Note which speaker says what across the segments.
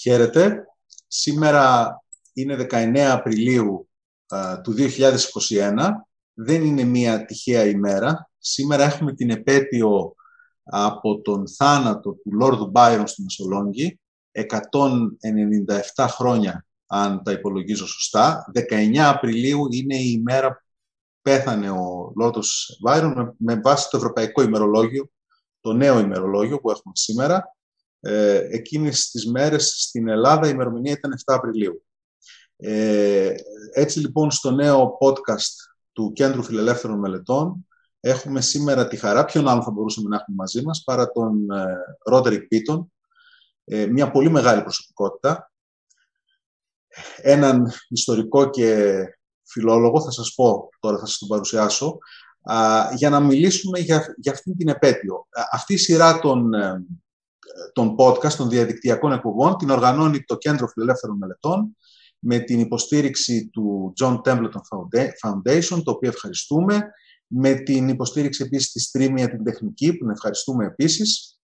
Speaker 1: Χαίρετε. Σήμερα είναι 19 Απριλίου του 2021. Δεν είναι μία τυχαία ημέρα. Σήμερα έχουμε την επέτειο από τον θάνατο του Λόρδου Μπάιρον στη Μεσολόγγι. 197 χρόνια, αν τα υπολογίζω σωστά. 19 Απριλίου είναι η ημέρα που πέθανε ο Λόρδος Μπάιρον με βάση το Ευρωπαϊκό ημερολόγιο, το νέο ημερολόγιο που έχουμε σήμερα ε, εκείνες τις μέρες στην Ελλάδα η ημερομηνία ήταν 7 Απριλίου. Ε, έτσι λοιπόν στο νέο podcast του Κέντρου Φιλελεύθερων Μελετών έχουμε σήμερα τη χαρά, ποιον άλλο θα μπορούσαμε να έχουμε μαζί μας, παρά τον Ρόντερικ Πίτον, ε, μια πολύ μεγάλη προσωπικότητα, έναν ιστορικό και φιλόλογο, θα σας πω τώρα, θα σας τον παρουσιάσω, για να μιλήσουμε για, για αυτή την επέτειο. Αυτή η σειρά των ε, των podcast, των διαδικτυακών εκπομπών, την οργανώνει το Κέντρο Φιλελεύθερων Μελετών με την υποστήριξη του John Templeton Foundation, το οποίο ευχαριστούμε, με την υποστήριξη επίσης της Streamia την τεχνική, που ευχαριστούμε επίσης,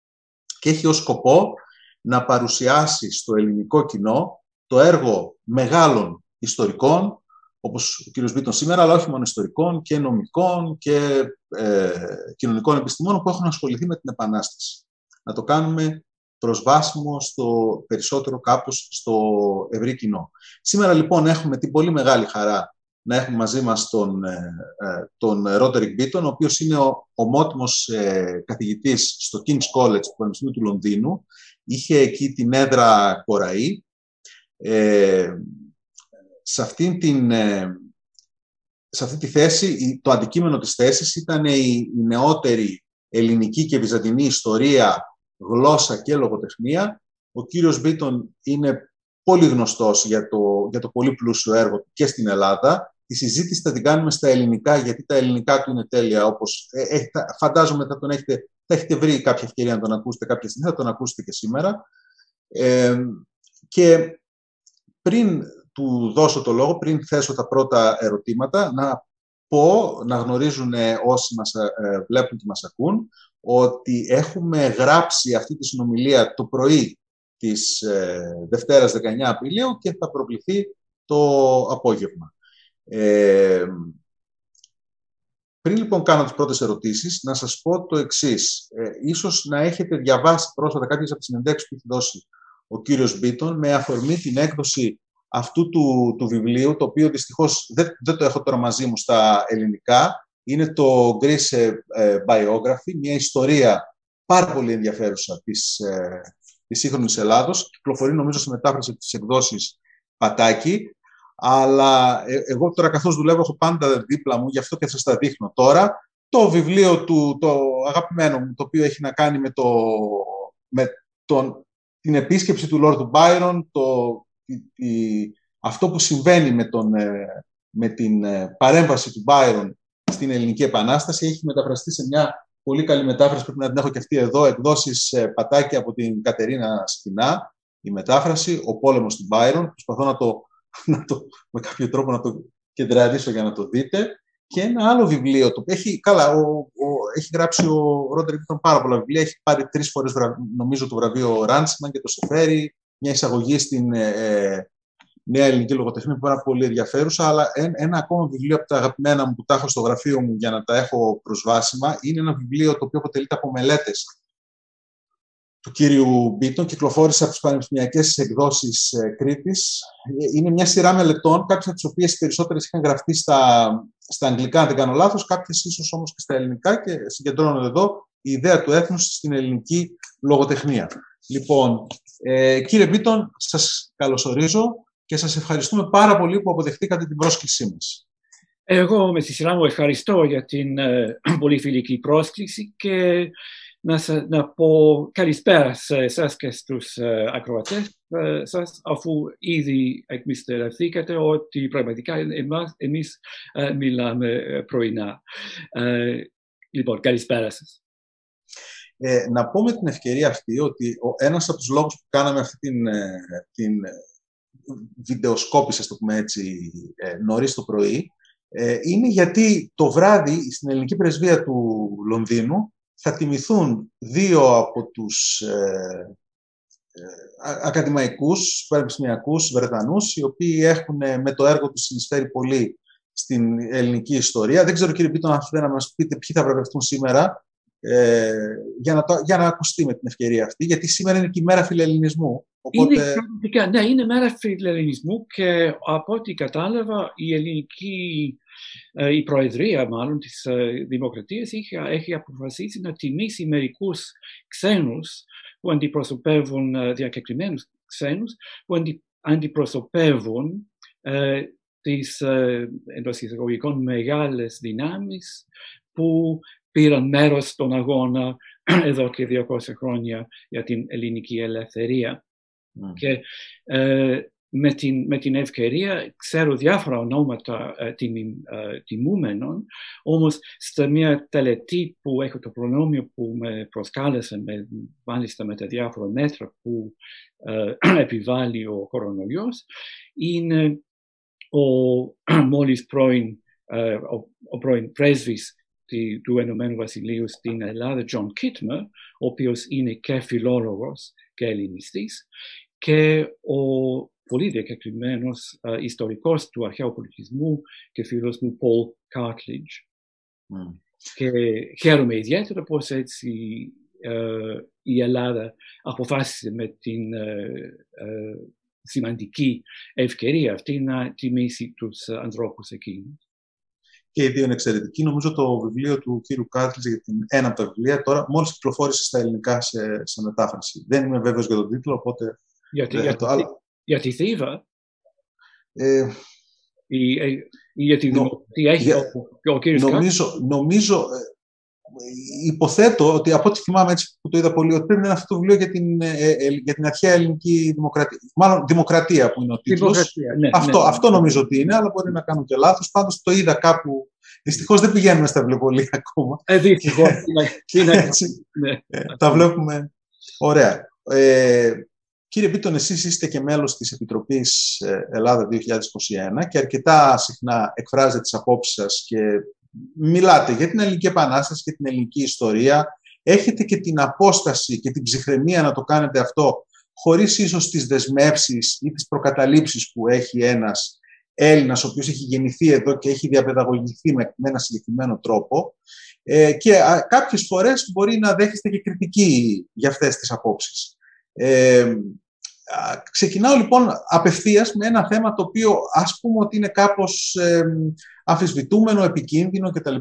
Speaker 1: και έχει ως σκοπό να παρουσιάσει στο ελληνικό κοινό το έργο μεγάλων ιστορικών, όπως ο κύριος Μπίτον σήμερα, αλλά όχι μόνο ιστορικών και νομικών και ε, κοινωνικών επιστημών που έχουν ασχοληθεί με την Επανάσταση να το κάνουμε προσβάσιμο στο περισσότερο κάπως στο ευρύ κοινό. Σήμερα λοιπόν έχουμε την πολύ μεγάλη χαρά να έχουμε μαζί μας τον, ε, ε, τον Ρότερικ Μπίτον, ο οποίος είναι ο ομότιμος ε, καθηγητής στο King's College του Πανεπιστημίου του Λονδίνου. Είχε εκεί την έδρα Κοραή. σε, αυτή την, σε αυτή τη θέση, το αντικείμενο της θέσης ήταν η, η νεότερη ελληνική και βυζαντινή ιστορία γλώσσα και λογοτεχνία. Ο κύριος Μπίτον είναι πολύ γνωστός για το, για το πολύ πλούσιο έργο του και στην Ελλάδα. Τη συζήτηση θα την κάνουμε στα ελληνικά, γιατί τα ελληνικά του είναι τέλεια. Όπως, ε, ε φαντάζομαι θα τον έχετε, θα έχετε βρει κάποια ευκαιρία να τον ακούσετε κάποια στιγμή, θα τον ακούσετε και σήμερα. Ε, και πριν του δώσω το λόγο, πριν θέσω τα πρώτα ερωτήματα, να πω, να γνωρίζουν όσοι μας ε, βλέπουν και μας ακούν, ότι έχουμε γράψει αυτή τη συνομιλία το πρωί της ε, Δευτέρας 19 Απριλίου και θα προβληθεί το απόγευμα. Ε, πριν λοιπόν κάνω τις πρώτες ερωτήσεις, να σας πω το εξής. Ε, ίσως να έχετε διαβάσει πρόσφατα κάποιες από τις συνεντεύξεις που έχει δώσει ο κύριος Μπίτον με αφορμή την έκδοση αυτού του, του βιβλίου, το οποίο δυστυχώς δεν, δεν το έχω τώρα μαζί μου στα ελληνικά, είναι το Greece ε, Biography, μια ιστορία πάρα πολύ ενδιαφέρουσα της, ε, της σύγχρονης Ελλάδος. Κυκλοφορεί νομίζω σε μετάφραση της εκδόσης Πατάκη. Αλλά ε, εγώ τώρα καθώς δουλεύω έχω πάντα δίπλα μου, γι' αυτό και σας τα δείχνω τώρα, το βιβλίο του, το αγαπημένο μου, το οποίο έχει να κάνει με, το, με τον, την επίσκεψη του Λόρδου Μπάιρον, το, αυτό που συμβαίνει με, τον, με την παρέμβαση του Μπάιρον στην Ελληνική Επανάσταση. Έχει μεταφραστεί σε μια πολύ καλή μετάφραση, πρέπει να την έχω και αυτή εδώ, εκδόσεις ε, πατάκια από την Κατερίνα Σκηνά, η μετάφραση, ο πόλεμος του Μπάιρον. Προσπαθώ να το, να το, με κάποιο τρόπο να το κεντραρίσω για να το δείτε. Και ένα άλλο βιβλίο, το έχει, καλά, ο, ο, έχει γράψει ο Ρόντερ πάρα πολλά βιβλία, έχει πάρει τρεις φορές νομίζω το βραβείο Ράντσιμαν και το Σεφέρι, μια εισαγωγή στην ε, ε νέα ελληνική λογοτεχνία που είναι πολύ ενδιαφέρουσα, αλλά ένα ακόμα βιβλίο από τα αγαπημένα μου που τα έχω στο γραφείο μου για να τα έχω προσβάσιμα είναι ένα βιβλίο το οποίο αποτελείται από μελέτες του κύριου Μπίτον, κυκλοφόρησε από τις πανεπιστημιακές εκδόσεις ε, Κρήτης. Είναι μια σειρά μελετών, κάποιες από τις οποίες περισσότερες είχαν γραφτεί στα, στα αγγλικά, αν δεν κάνω λάθος, κάποιες ίσως όμως και στα ελληνικά και συγκεντρώνονται εδώ η ιδέα του έθνους στην ελληνική λογοτεχνία. Λοιπόν, ε, κύριε Μπίτον, σας καλωσορίζω και σας ευχαριστούμε πάρα πολύ που αποδεχτήκατε την πρόσκλησή μας.
Speaker 2: Εγώ με τη σειρά μου ευχαριστώ για την ε, πολύ φιλική πρόσκληση και να, να πω καλησπέρα σε εσάς και στους ε, ακροατές ε, σας αφού ήδη εκμυστεραθήκατε ότι πραγματικά εμάς, εμείς ε, μιλάμε ε, πρωινά. Ε, λοιπόν, καλησπέρα σας.
Speaker 1: Ε, να πω με την ευκαιρία αυτή ότι ο, ένας από τους λόγους που κάναμε αυτή την, την βιντεοσκόπησε, το πούμε έτσι, ε, νωρίς το πρωί, ε, είναι γιατί το βράδυ στην ελληνική πρεσβεία του Λονδίνου θα τιμηθούν δύο από τους ε, ακαδημαϊκούς, πανεπιστημιακούς Βρετανούς, οι οποίοι έχουν με το έργο τους συνεισφέρει πολύ στην ελληνική ιστορία. Δεν ξέρω κύριε Πίτον αν θέλετε να μας πείτε ποιοι θα βραβευτούν σήμερα ε, για, να το, για να ακουστεί με την ευκαιρία αυτή, γιατί σήμερα είναι και η μέρα φιλελληνισμού.
Speaker 2: Οπότε... Είναι, ναι, είναι μέρα φιλελληνισμού και από ό,τι κατάλαβα η ελληνική ε, η Προεδρία μάλλον της ε, Δημοκρατίας έχει, έχει αποφασίσει να τιμήσει μερικούς ξένους που αντιπροσωπεύουν ε, διακεκριμένους ξένους που αντιπροσωπεύουν ε, τις εντός εισαγωγικών μεγάλες δυνάμεις που πήραν μέρος στον αγώνα εδώ και 200 χρόνια για την ελληνική ελευθερία. Mm. Και ε, με, την, με την ευκαιρία ξέρω διάφορα ονόματα ε, ε, τιμούμενων, όμως στα μια τελετή που έχω το προνόμιο που με προσκάλεσε, με, μάλιστα με τα διάφορα μέτρα που ε, επιβάλλει ο κορονοϊός, είναι ο μόλις πρώην, ε, ο, ο πρώην πρέσβης του Ενωμένου Βασιλείου στην Ελλάδα, John Kittmer, ο οποίος είναι και φιλόλογος και ελληνιστής, και ο πολύ διακεκριμένος uh, ιστορικός του αρχαίου πολιτισμού και φίλος μου, Paul Cartledge. Mm. Και χαίρομαι ιδιαίτερα πως έτσι uh, η Ελλάδα αποφάσισε με την uh, σημαντική ευκαιρία αυτή να τιμήσει τους ανθρώπους εκείνους
Speaker 1: και οι δύο είναι εξαιρετικοί. Νομίζω το βιβλίο του κύριου Κάρτλετζ για την ένα από τα βιβλία τώρα μόλις κυκλοφόρησε στα ελληνικά σε, σε μετάφραση. Δεν είμαι βέβαιος για τον τίτλο, οπότε.
Speaker 2: Γιατί, για, το, άλλο. για τη Θήβα. Ε, ή, για τη δημοκρατία έχει για, ο, ο κύριος
Speaker 1: νομίζω, νομίζω, ε, υποθέτω ότι από ό,τι θυμάμαι έτσι που το είδα πολύ, ότι πρέπει να είναι αυτό το βιβλίο για την, ε, ε, για την αρχαία ελληνική δημοκρατία. Μάλλον δημοκρατία που είναι ο τίτλος. Ναι, αυτό, ναι, αυτό ναι. νομίζω ότι είναι, αλλά μπορεί να κάνω και λάθος. Πάντως το είδα κάπου. Δυστυχώς δεν πηγαίνουμε στα βιβλιοπολία ακόμα.
Speaker 2: Ε, δυστυχώς.
Speaker 1: ναι. ε, τα βλέπουμε. Ωραία. Ε, κύριε Πίτον, εσείς είστε και μέλος της Επιτροπής Ελλάδα 2021 και αρκετά συχνά εκφράζετε τις απόψεις σας και μιλάτε για την Ελληνική Επανάσταση και την ελληνική ιστορία, έχετε και την απόσταση και την ψυχραιμία να το κάνετε αυτό, χωρίς ίσως τις δεσμεύσεις ή τις προκαταλήψεις που έχει ένας Έλληνας, ο οποίος έχει γεννηθεί εδώ και έχει διαπαιδαγωγηθεί με, με ένα συγκεκριμένο τρόπο. Ε, και α, κάποιες φορές μπορεί να δέχεστε και κριτική για αυτές τις απόψεις. Ε, ξεκινάω λοιπόν απευθείας με ένα θέμα το οποίο ας πούμε ότι είναι κάπως ε, αμφισβητούμενο, επικίνδυνο κτλ.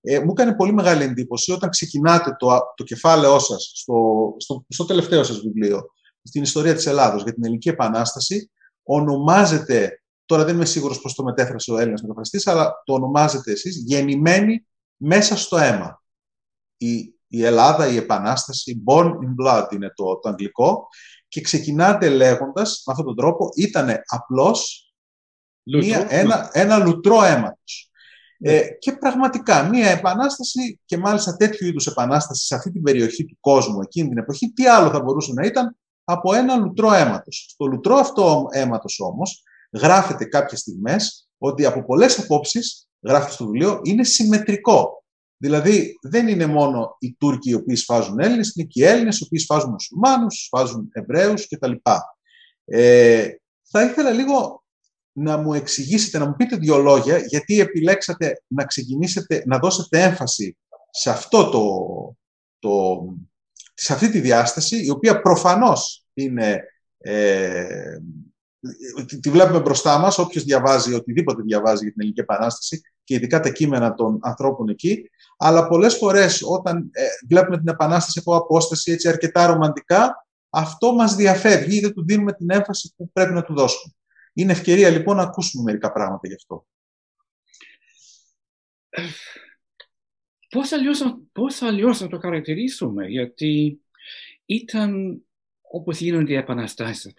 Speaker 1: Ε, μου έκανε πολύ μεγάλη εντύπωση όταν ξεκινάτε το, το κεφάλαιό σας στο, στο, στο τελευταίο σας βιβλίο, στην ιστορία της Ελλάδος για την Ελληνική Επανάσταση, ονομάζεται, τώρα δεν είμαι σίγουρος πώς το μετέφρασε ο Έλληνας μεταφραστής, αλλά το ονομάζετε εσείς γεννημένη μέσα στο αίμα. Η, η Ελλάδα, η Επανάσταση, born in blood είναι το, το αγγλικό, και ξεκινάτε λέγοντας με αυτόν τον τρόπο ήταν απλώς μία, ένα, ένα λουτρό αίματος. Ναι. Ε, και πραγματικά μία επανάσταση και μάλιστα τέτοιου είδους επανάσταση σε αυτή την περιοχή του κόσμου εκείνη την εποχή, τι άλλο θα μπορούσε να ήταν από ένα λουτρό αίματος. Στο λουτρό αυτό αίματος όμως γράφεται κάποιες στιγμές ότι από πολλές απόψεις, γράφεται στο βιβλίο, είναι συμμετρικό. Δηλαδή δεν είναι μόνο οι Τούρκοι οι οποίοι σφάζουν Έλληνες, είναι και οι Έλληνες οι οποίοι σφάζουν Μουσουλμάνους, σφάζουν Εβραίους κτλ. Ε, θα ήθελα λίγο να μου εξηγήσετε, να μου πείτε δύο λόγια, γιατί επιλέξατε να ξεκινήσετε, να δώσετε έμφαση σε, αυτό το, το, σε αυτή τη διάσταση, η οποία προφανώς είναι, ε, τη βλέπουμε μπροστά μας, όποιος διαβάζει, οτιδήποτε διαβάζει για την Ελληνική Επανάσταση και ειδικά τα κείμενα των ανθρώπων εκεί, αλλά πολλές φορές όταν ε, βλέπουμε την Επανάσταση από απόσταση έτσι αρκετά ρομαντικά, αυτό μας διαφεύγει ή δεν του δίνουμε την έμφαση που πρέπει να του δώσουμε. Είναι ευκαιρία λοιπόν να ακούσουμε μερικά πράγματα γι' αυτό.
Speaker 2: Πώς αλλιώς, πώς αλλιώς να το χαρακτηρίσουμε, γιατί ήταν, όπως γίνονται οι επαναστάσεις,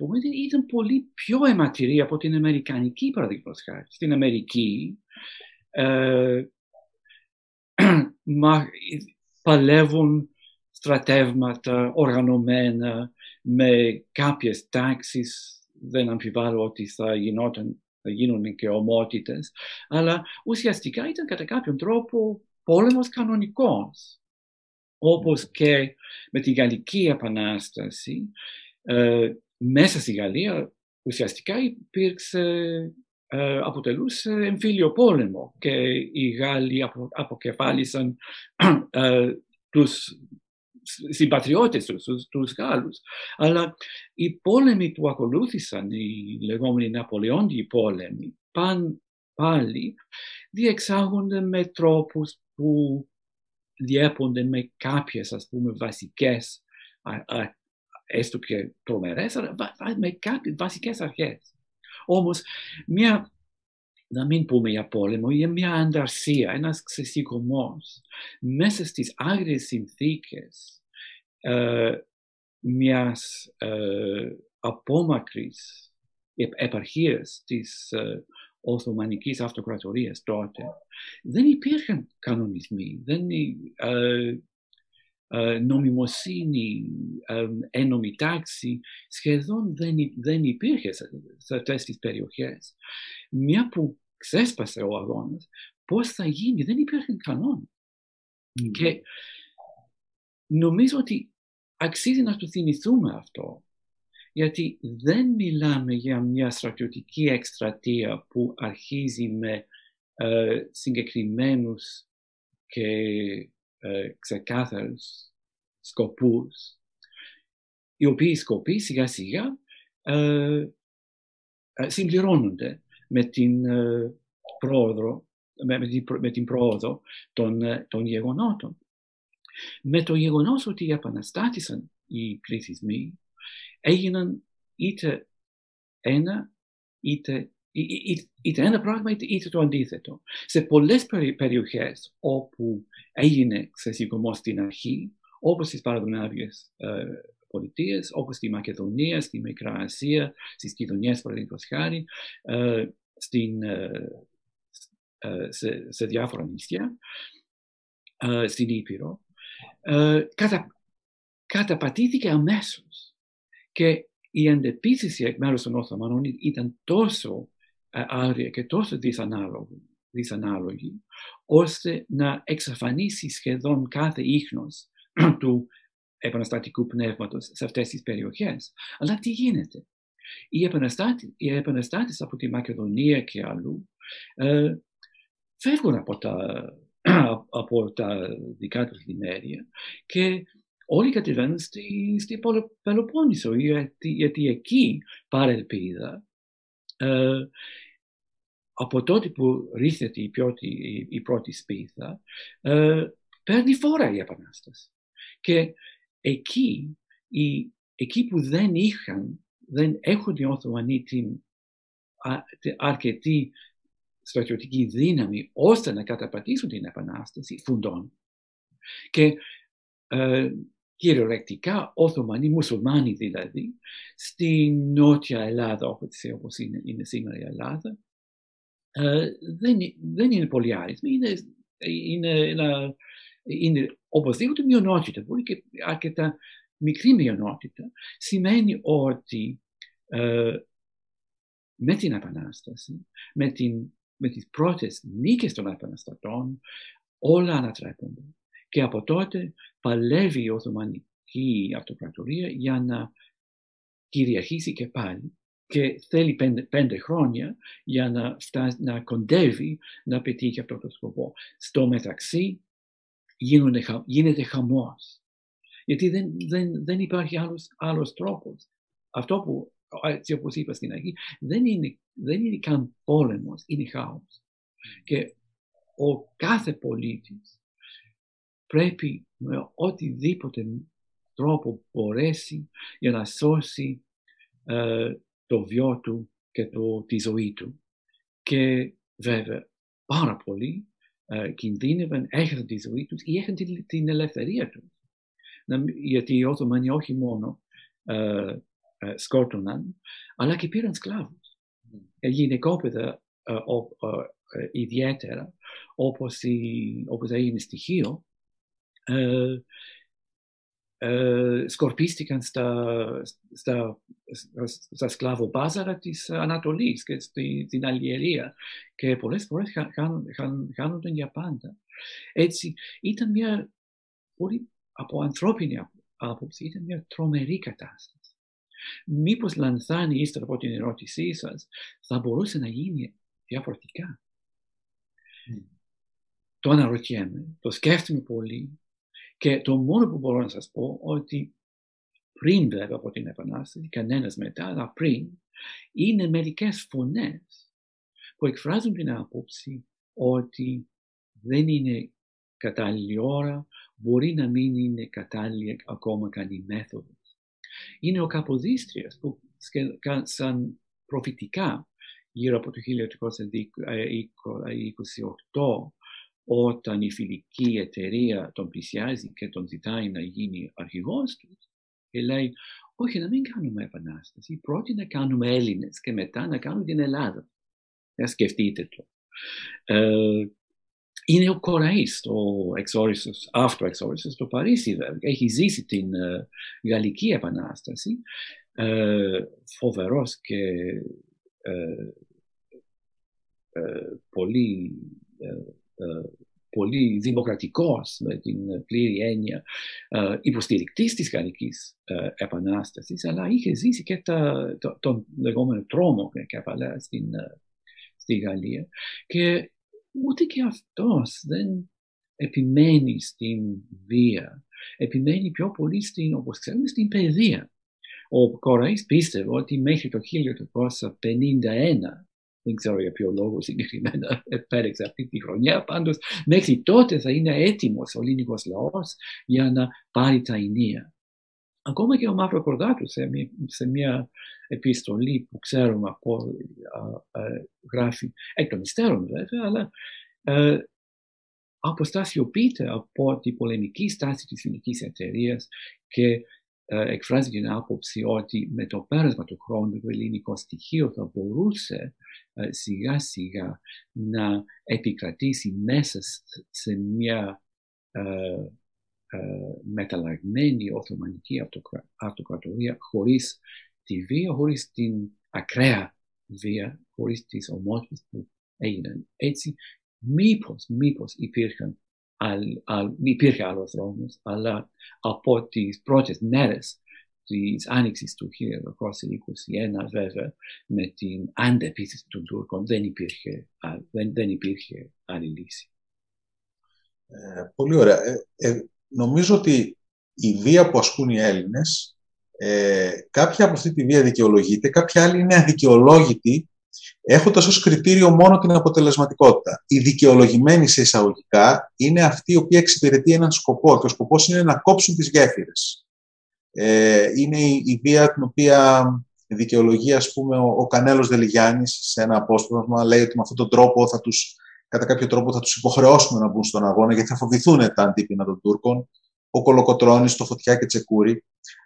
Speaker 2: ήταν πολύ πιο αιματηρή από την Αμερικανική παραδείγματος χάρη. Στην Αμερική, ε, μα, παλεύουν στρατεύματα οργανωμένα με κάποιες τάξεις δεν αμφιβάλλω ότι θα, γινόταν, θα γίνουν και ομότητες, αλλά ουσιαστικά ήταν κατά κάποιον τρόπο πόλεμος κανονικός. Όπως και με την Γαλλική Επανάσταση, μέσα στη Γαλλία ουσιαστικά υπήρξε, ε, αποτελούσε εμφύλιο πόλεμο και οι Γάλλοι απο, αποκεφάλισαν ε, τους συμπατριώτες τους, τους, τους Γάλλους. Αλλά οι πόλεμοι που ακολούθησαν, οι λεγόμενοι Ναπολεόντιοι πόλεμοι, παν πάλι διεξάγονται με τρόπους που διέπονται με κάποιες ας πούμε βασικές έστω και τρομερές, αλλά με κάποιες βασικές αρχές. Όμως, μια, να μην πούμε για πόλεμο, για μια ανταρσία, ένας ξεσηκωμός, μέσα στις άγριες συνθήκες ε, μιας ε, απόμακρης επαρχίας της ε, Οθωμανικής Αυτοκρατορίας τότε, δεν υπήρχαν κανονισμοί, δεν, ε, ε, νομιμοσύνη, ε, ένομη τάξη, σχεδόν δεν, δεν υπήρχε σε αυτές τις περιοχές. Μια που ξέσπασε ο αγώνας, πώς θα γίνει, δεν υπήρχαν κανόνες. Και νομίζω ότι αξίζει να το θυμηθούμε αυτό, γιατί δεν μιλάμε για μια στρατιωτική εκστρατεία που αρχίζει με ε, συγκεκριμένους και ε, ξεκάθαρους σκοπούς, οι οποίοι σκοποί σιγά σιγά ε, ε, συμπληρώνονται με την, ε, πρόοδο, με, με, την, με την πρόοδο των, ε, των γεγονότων. Με το γεγονός ότι επαναστάτησαν οι πληθυσμοί, έγιναν είτε ένα είτε είτε ένα πράγμα είτε, το αντίθετο. Σε πολλές περιοχές όπου έγινε ξεσηκωμό στην αρχή, όπως στις παραδονάβιες ε, πολιτείες, όπως στη Μακεδονία, στη Μικρά Ασία, στις κοινωνίες παραδείγματος χάρη, ε, στην, ε, ε, σε, σε, διάφορα νησιά, ε, στην Ήπειρο, ε, κατα, καταπατήθηκε αμέσως. Και η αντεπίθεση εκ μέρους των Οθωμανών ήταν τόσο άρια και τόσο δυσανάλογη, δυσανάλογη ώστε να εξαφανίσει σχεδόν κάθε ίχνος του επαναστατικού πνεύματος σε αυτές τις περιοχές. Αλλά τι γίνεται; Οι, επαναστάτη, οι επαναστάτες από τη Μακεδονία και αλλού ε, φεύγουν από τα, από τα δικά τους λιμέρια και όλοι κατεβαίνουν στη, στη Πελοπόννησο γιατί, γιατί εκεί παρελπίδα ε, από τότε που ρίχνεται η, η, η πρώτη σπίθα, ε, παίρνει φόρα η Επανάσταση. Και εκεί, η, εκεί που δεν είχαν, δεν έχουν οι Οθωμανοί την αρκετή στρατιωτική δύναμη ώστε να καταπατήσουν την Επανάσταση, φουντών. Και ε, κυριολεκτικά Οθωμανοί, μουσουλμάνοι δηλαδή, στη νότια Ελλάδα, όπως είναι, είναι σήμερα η Ελλάδα, ε, δεν, δεν είναι πολύ άριθμοι. Είναι, είναι, ένα, είναι οπωσδήποτε μειονότητα, μπορεί και αρκετά μικρή μειονότητα. Σημαίνει ότι ε, με την Επανάσταση, με, την, με τις πρώτες νίκες των Επαναστατών, όλα ανατρέπονται. Και από τότε παλεύει η Οθωμανική Αυτοκρατορία για να κυριαρχήσει και πάλι και θέλει πέντε, χρόνια για να, φτάσει, να κοντεύει να πετύχει αυτό το σκοπό. Στο μεταξύ γίνονται, γίνεται χαμός. Γιατί δεν, δεν, δεν υπάρχει άλλος, άλλος τρόπος. Αυτό που, έτσι όπως είπα στην αρχή, δεν είναι, δεν είναι καν πόλεμος, είναι χάος. Και ο κάθε πολίτης πρέπει με οτιδήποτε τρόπο μπορέσει για να σώσει ε, το βίο του και το, τη ζωή του. Και βέβαια πάρα πολλοί ε, κινδύνευαν, έχασαν τη ζωή τους ή έχασαν την, την ελευθερία τους. γιατί οι Οθωμανοί όχι μόνο ε, ε, σκότωναν, αλλά και πήραν σκλάβους. Mm. Γυναικόπαιδα ε, ε, ιδιαίτερα, όπως, η, όπως έγινε στοιχείο, ε, ε, σκορπίστηκαν στα, στα, στα σκλαβοπάζαρα της Ανατολής και στη, στην Αλγερία και πολλές φορές χάνονταν για πάντα. Έτσι ήταν μια πολύ από ανθρώπινη άποψη ήταν μια τρομερή κατάσταση. μήπως λανθάνει ύστερα από την ερώτησή σας, θα μπορούσε να γίνει διαφορετικά; Mm. Το αναρωτιέμαι, το σκέφτομαι πολύ και το μόνο που μπορώ να σας πω ότι πριν βέβαια από την Επανάσταση, κανένας μετά, αλλά πριν, είναι μερικές φωνές που εκφράζουν την άποψη ότι δεν είναι κατάλληλη ώρα, μπορεί να μην είναι κατάλληλη ακόμα καν η μέθοδος. Είναι ο Καποδίστριας που σαν προφητικά γύρω από το 1828 όταν η φιλική εταιρεία τον πλησιάζει και τον ζητάει να γίνει αρχηγός του και λέει όχι να μην κάνουμε επανάσταση, πρώτη να κάνουμε Έλληνες και μετά να κάνουμε την Ελλάδα. Να σκεφτείτε το. Ε, είναι ο Κοραής, το εξόριστος, αυτό εξόριστος στο Παρίσι βέβαια. Έχει ζήσει την ε, Γαλλική Επανάσταση, ε, φοβερός και ε, πολύ πολύ δημοκρατικός με την πλήρη έννοια ε, υποστηρικτής της Γαλλικής ε, Επανάστασης, αλλά είχε ζήσει και τα, το, τον λεγόμενο τρόμο και απαλά στην, ε, στη Γαλλία και ούτε και αυτός δεν επιμένει στην βία, επιμένει πιο πολύ στην, όπως ξέρουμε, στην παιδεία. Ο Κοραής πίστευε ότι μέχρι το 1851 δεν ξέρω για ποιο λόγο συγκεκριμένα επέλεξε αυτή τη χρονιά. Πάντως, μέχρι τότε θα είναι έτοιμος ο ελληνικό λαός για να πάρει τα ενία. Ακόμα και ο Μαύρο Κορδάτου σε, σε μια επιστολή που ξέρουμε από γράφει εκ των υστέρων βέβαια, αλλά ε, αποστασιοποιείται από την πολεμική στάση της ελληνικής εταιρείας και ε, εκφράζει την άποψη ότι με το πέρασμα του χρόνου το ελληνικό στοιχείο θα μπορούσε ε, σιγά σιγά να επικρατήσει μέσα σε μια ε, μεταλλαγμένη Οθωμανική αυτοκρατορία χωρίς τη βία, χωρίς την ακραία βία, χωρίς τις ομότητες που έγιναν. Έτσι, μήπως, μήπως υπήρχαν υπήρχε άλλος δρόμος, αλλά από τις πρώτες μέρες της άνοιξης του 1921, βέβαια, με την αντεπίθεση των Τούρκων, δεν υπήρχε, δεν, δεν υπήρχε άλλη λύση.
Speaker 1: Ε, πολύ ωραία. Ε, ε, νομίζω ότι η βία που ασκούν οι Έλληνες, ε, κάποια από αυτή τη βία δικαιολογείται, κάποια άλλη είναι αδικαιολόγητη έχοντας ως κριτήριο μόνο την αποτελεσματικότητα. Η δικαιολογημένη σε εισαγωγικά είναι αυτή η οποία εξυπηρετεί έναν σκοπό και ο σκοπός είναι να κόψουν τις γέφυρες. Ε, είναι η, βία την οποία δικαιολογεί ας πούμε, ο, ο Κανέλος Δελιγιάννης σε ένα απόσπασμα λέει ότι με αυτόν τον τρόπο θα τους, κατά κάποιο τρόπο θα τους υποχρεώσουμε να μπουν στον αγώνα γιατί θα φοβηθούν τα αντίπεινα των Τούρκων. Ο Κολοκοτρώνης, το Φωτιά και Τσεκούρη.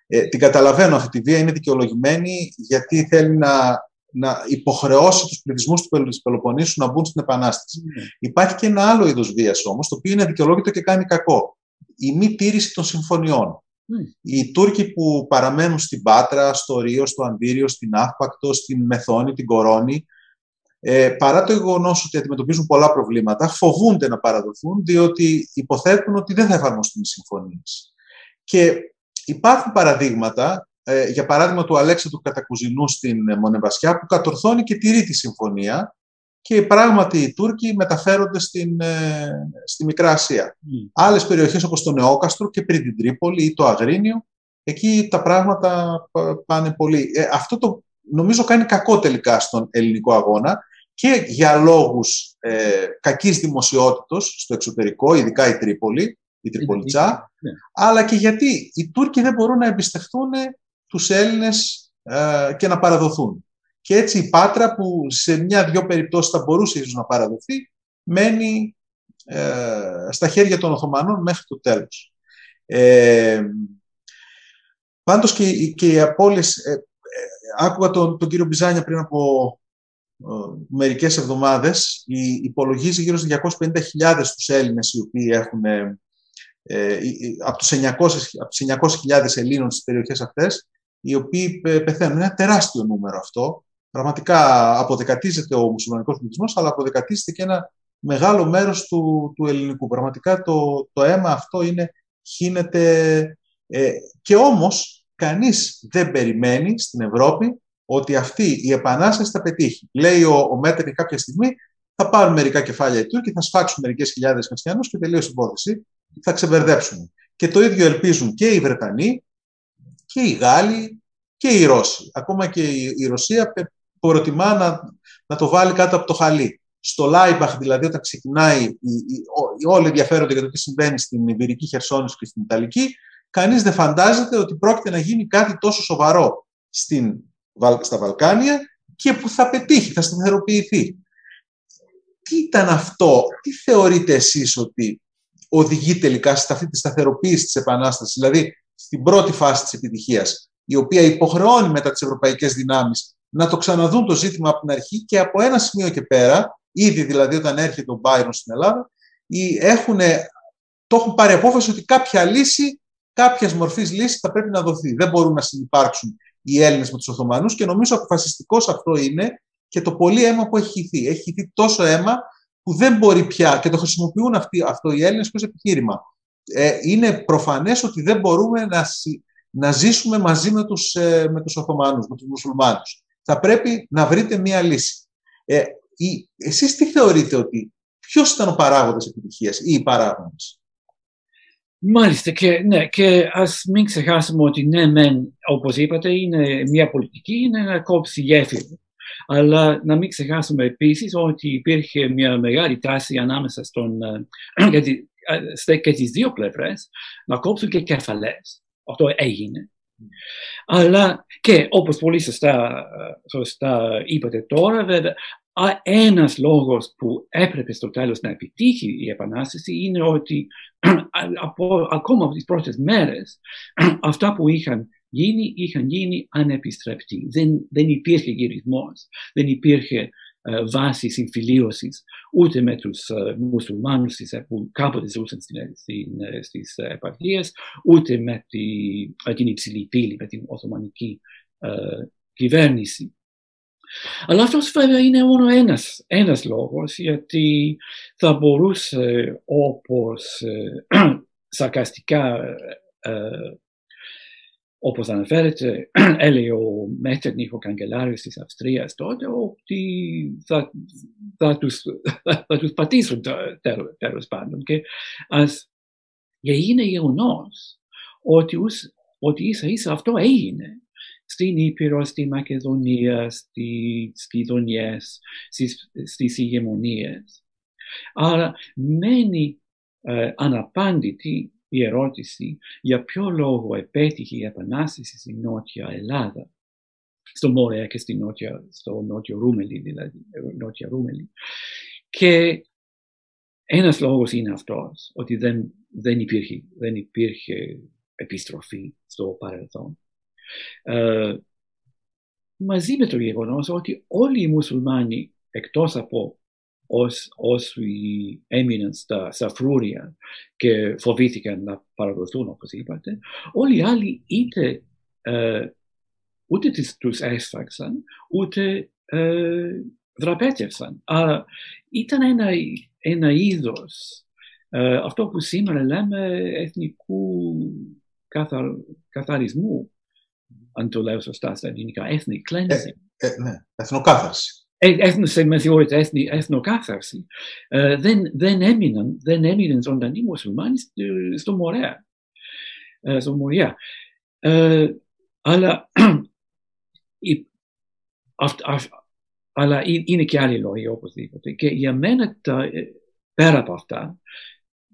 Speaker 1: Ε, την καταλαβαίνω αυτή τη βία, είναι δικαιολογημένη γιατί θέλει να να υποχρεώσει τους πληθυσμούς του Πελοποννήσου να μπουν στην Επανάσταση. Mm. Υπάρχει και ένα άλλο είδος βίας όμως, το οποίο είναι δικαιολόγητο και κάνει κακό. Η μη τήρηση των συμφωνιών. Mm. Οι Τούρκοι που παραμένουν στην Πάτρα, στο Ρίο, στο Αντίριο, στην Αύπακτο, στην Μεθόνη, την Κορώνη, ε, παρά το γεγονός ότι αντιμετωπίζουν πολλά προβλήματα, φοβούνται να παραδοθούν, διότι υποθέτουν ότι δεν θα εφαρμοστούν οι συμφωνίες. Και υπάρχουν παραδείγματα ε, για παράδειγμα του Αλέξανδρου Κατακουζινού στην ε, Μονεβασιά που κατορθώνει και τηρεί τη συμφωνία και πράγματι οι Τούρκοι μεταφέρονται στην, ε, στη Μικρά Ασία. Mm. Άλλες περιοχές όπως το Νεόκαστρο και πριν την Τρίπολη ή το Αγρίνιο, εκεί τα πράγματα πάνε πολύ. αυτό το νομίζω κάνει κακό τελικά στον ελληνικό αγώνα και για λόγους ε, κακής δημοσιότητος στο εξωτερικό, ειδικά η Τρίπολη, η Τριπολιτσά, ναι. αλλά και γιατί οι Τούρκοι δεν μπορούν να εμπιστευτούν τους Έλληνες ε, και να παραδοθούν. Και έτσι η Πάτρα που σε μια-δυο περιπτώσεις θα μπορούσε ίσως να παραδοθεί, μένει ε, στα χέρια των Οθωμανών μέχρι το τέλος. Ε, πάντως και, και οι απώλειες... Ε, ε, άκουγα τον, τον κύριο Μπιζάνια πριν από μερικές εβδομάδες, υπολογίζει γύρω στους 250.000 τους Έλληνες οι οποίοι έχουν από τους 900.000 Ελλήνων στις περιοχές αυτές οι οποίοι πεθαίνουν. Είναι ένα τεράστιο νούμερο αυτό. Πραγματικά αποδεκατίζεται ο μουσουλμανικός πληθυσμός, αλλά αποδεκατίζεται και ένα μεγάλο μέρος του, του ελληνικού. Πραγματικά το, το αίμα αυτό είναι, χύνεται... Ε, και όμως κανείς δεν περιμένει στην Ευρώπη ότι αυτή η επανάσταση θα πετύχει. Λέει ο, ο Μέτερνη κάποια στιγμή, θα πάρουν μερικά κεφάλια οι Τούρκοι, θα σφάξουν μερικές χιλιάδες χριστιανούς και τελείωσε η υπόθεση. Θα ξεμπερδέψουν. Και το ίδιο ελπίζουν και οι Βρετανοί και οι Γάλλοι και οι Ρώσοι. Ακόμα και η, η Ρωσία προτιμά να, να το βάλει κάτω από το χαλί. Στο Λάιμπαχ, δηλαδή, όταν ξεκινάει, οι, οι, όλοι ενδιαφέρονται για το τι συμβαίνει στην Ιβηρική Χερσόνησο και στην Ιταλική, κανείς δεν φαντάζεται ότι πρόκειται να γίνει κάτι τόσο σοβαρό στην, στα Βαλκάνια και που θα πετύχει, θα σταθεροποιηθεί. Τι ήταν αυτό, τι θεωρείτε εσείς ότι οδηγεί τελικά σε αυτή τη σταθεροποίηση της Επανάστασης, δηλαδή στην πρώτη φάση της επιτυχίας, η οποία υποχρεώνει μετά τις ευρωπαϊκές δυνάμεις να το ξαναδούν το ζήτημα από την αρχή και από ένα σημείο και πέρα, ήδη δηλαδή όταν έρχεται ο Μπάιρον στην Ελλάδα, έχουν, το έχουν πάρει απόφαση ότι κάποια λύση, κάποιας μορφής λύσης θα πρέπει να δοθεί. Δεν μπορούν να συνεπάρξουν οι Έλληνες με τους Οθωμανούς και νομίζω αποφασιστικός αυτό είναι και το πολύ αίμα που έχει χυθεί. Έχει χυθεί τόσο αίμα που δεν μπορεί πια και το χρησιμοποιούν αυτοί, αυτό οι Έλληνες ως επιχείρημα. Ε, είναι προφανές ότι δεν μπορούμε να, να ζήσουμε μαζί με τους, ε, με τους Οθωμανούς, με τους Μουσουλμάνους. Θα πρέπει να βρείτε μία λύση. Ε, η, εσείς τι θεωρείτε ότι, ποιος ήταν ο παράγοντας επιτυχίας ή οι παράγοντες;
Speaker 2: Μάλιστα και, ναι, και ας μην ξεχάσουμε ότι ναι μεν, όπως είπατε, είναι μια πολιτική, είναι ένα κόψη γέφυρο. Αλλά να μην ξεχάσουμε επίσης ότι υπήρχε μια μεγάλη τάση ανάμεσα στον, γιατί, και τις δύο πλευρές να κόψουν και κεφαλές. Αυτό έγινε. Αλλά και όπως πολύ σωστά, σωστά είπατε τώρα, βέβαια, ένας λόγος που έπρεπε στο τέλος να επιτύχει η Επανάσταση είναι ότι από, ακόμα από τις πρώτες μέρες αυτά που είχαν γίνει, είχαν γίνει ανεπιστρεπτοί. Δεν, δεν υπήρχε γυρισμός, δεν υπήρχε ε, βάσης συμφιλίωσης ούτε με τους ε, μουσουλμάνους που κάποτε ζούσαν ε, στις επαρχίες, ούτε με την υψηλή πύλη, με την Οθωμανική κυβέρνηση. Αλλά αυτός βέβαια είναι μόνο ένας, ένας λόγος, γιατί θα μπορούσε όπως σαρκαστικά όπως αναφέρεται, έλεγε ο Μέτερνιχ, ο καγκελάριος της Αυστρίας τότε, ότι θα, θα, τους, θα τους πατήσουν τέλος πάντων. Και, ας, και είναι γεγονός ότι, ότι ίσα ίσα αυτό έγινε στην Ήπειρο, στη Μακεδονία, στις Κιδονιές, στις, στις ηγεμονίες. Άρα μένει ε, αναπάντητη η ερώτηση για ποιο λόγο επέτυχε η Επανάσταση στην Νότια Ελλάδα, στο Μόρια και στη νότια, στο Νότιο Ρούμελι, δηλαδή, Νότια Ρούμελι. Και ένας λόγος είναι αυτός, ότι δεν, δεν, υπήρχε, δεν υπήρχε επιστροφή στο παρελθόν. Ε, μαζί με το γεγονός ότι όλοι οι μουσουλμάνοι εκτός από όσοι έμειναν στα, στα φρούρια και φοβήθηκαν να παραδοθούν όπως είπατε, όλοι οι άλλοι είτε ε, ούτε τους έσφαξαν, ούτε ε, δραπέτευσαν. Αλλά ήταν ένα, ένα είδος, ε, αυτό που σήμερα λέμε εθνικού καθαρ, καθαρισμού, αν το λέω σωστά στα ελληνικά, ethnic cleansing.
Speaker 1: Ε, ε, ναι, εθνοκάθαρση
Speaker 2: έθνωσε, με συγχωρείτε, εθνοκάθαρση, δεν, δεν έμειναν, δεν έμειναν ζωντανοί μουσουλμάνοι στο Μωρέα. στο Μωρέα. αλλά, αλλά είναι και άλλοι λόγοι οπωσδήποτε. Και για μένα τα, πέρα από αυτά,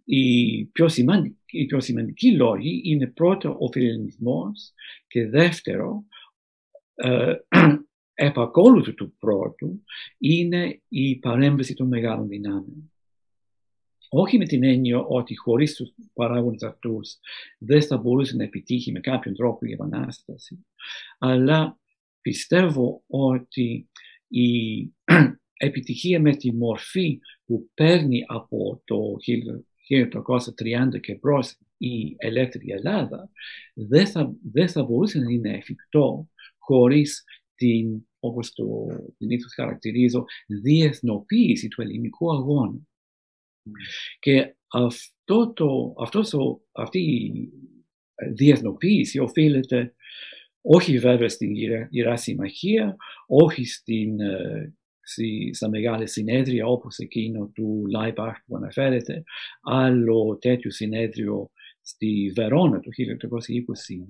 Speaker 2: οι πιο, σημαντικοί, οι πιο σημαντικοί λόγοι είναι πρώτο ο φιλελινισμός και δεύτερο επακόλουθο του πρώτου είναι η παρέμβαση των μεγάλων δυνάμεων. Όχι με την έννοια ότι χωρίς τους παράγοντες αυτούς δεν θα μπορούσε να επιτύχει με κάποιον τρόπο η επανάσταση, αλλά πιστεύω ότι η επιτυχία με τη μορφή που παίρνει από το 1930 και προς η ελεύθερη Ελλάδα δεν θα, δεν θα μπορούσε να είναι εφικτό χωρίς την, όπως το ήθος χαρακτηρίζω, διεθνοποίηση του ελληνικού αγώνα. Και αυτό το, αυτός το, αυτή η διεθνοποίηση οφείλεται όχι βέβαια στην Ιερά Συμμαχία, όχι στην, στα μεγάλα συνέδρια όπως εκείνο του Λάιμπαχ που αναφέρεται, άλλο τέτοιο συνέδριο στη Βερόνα το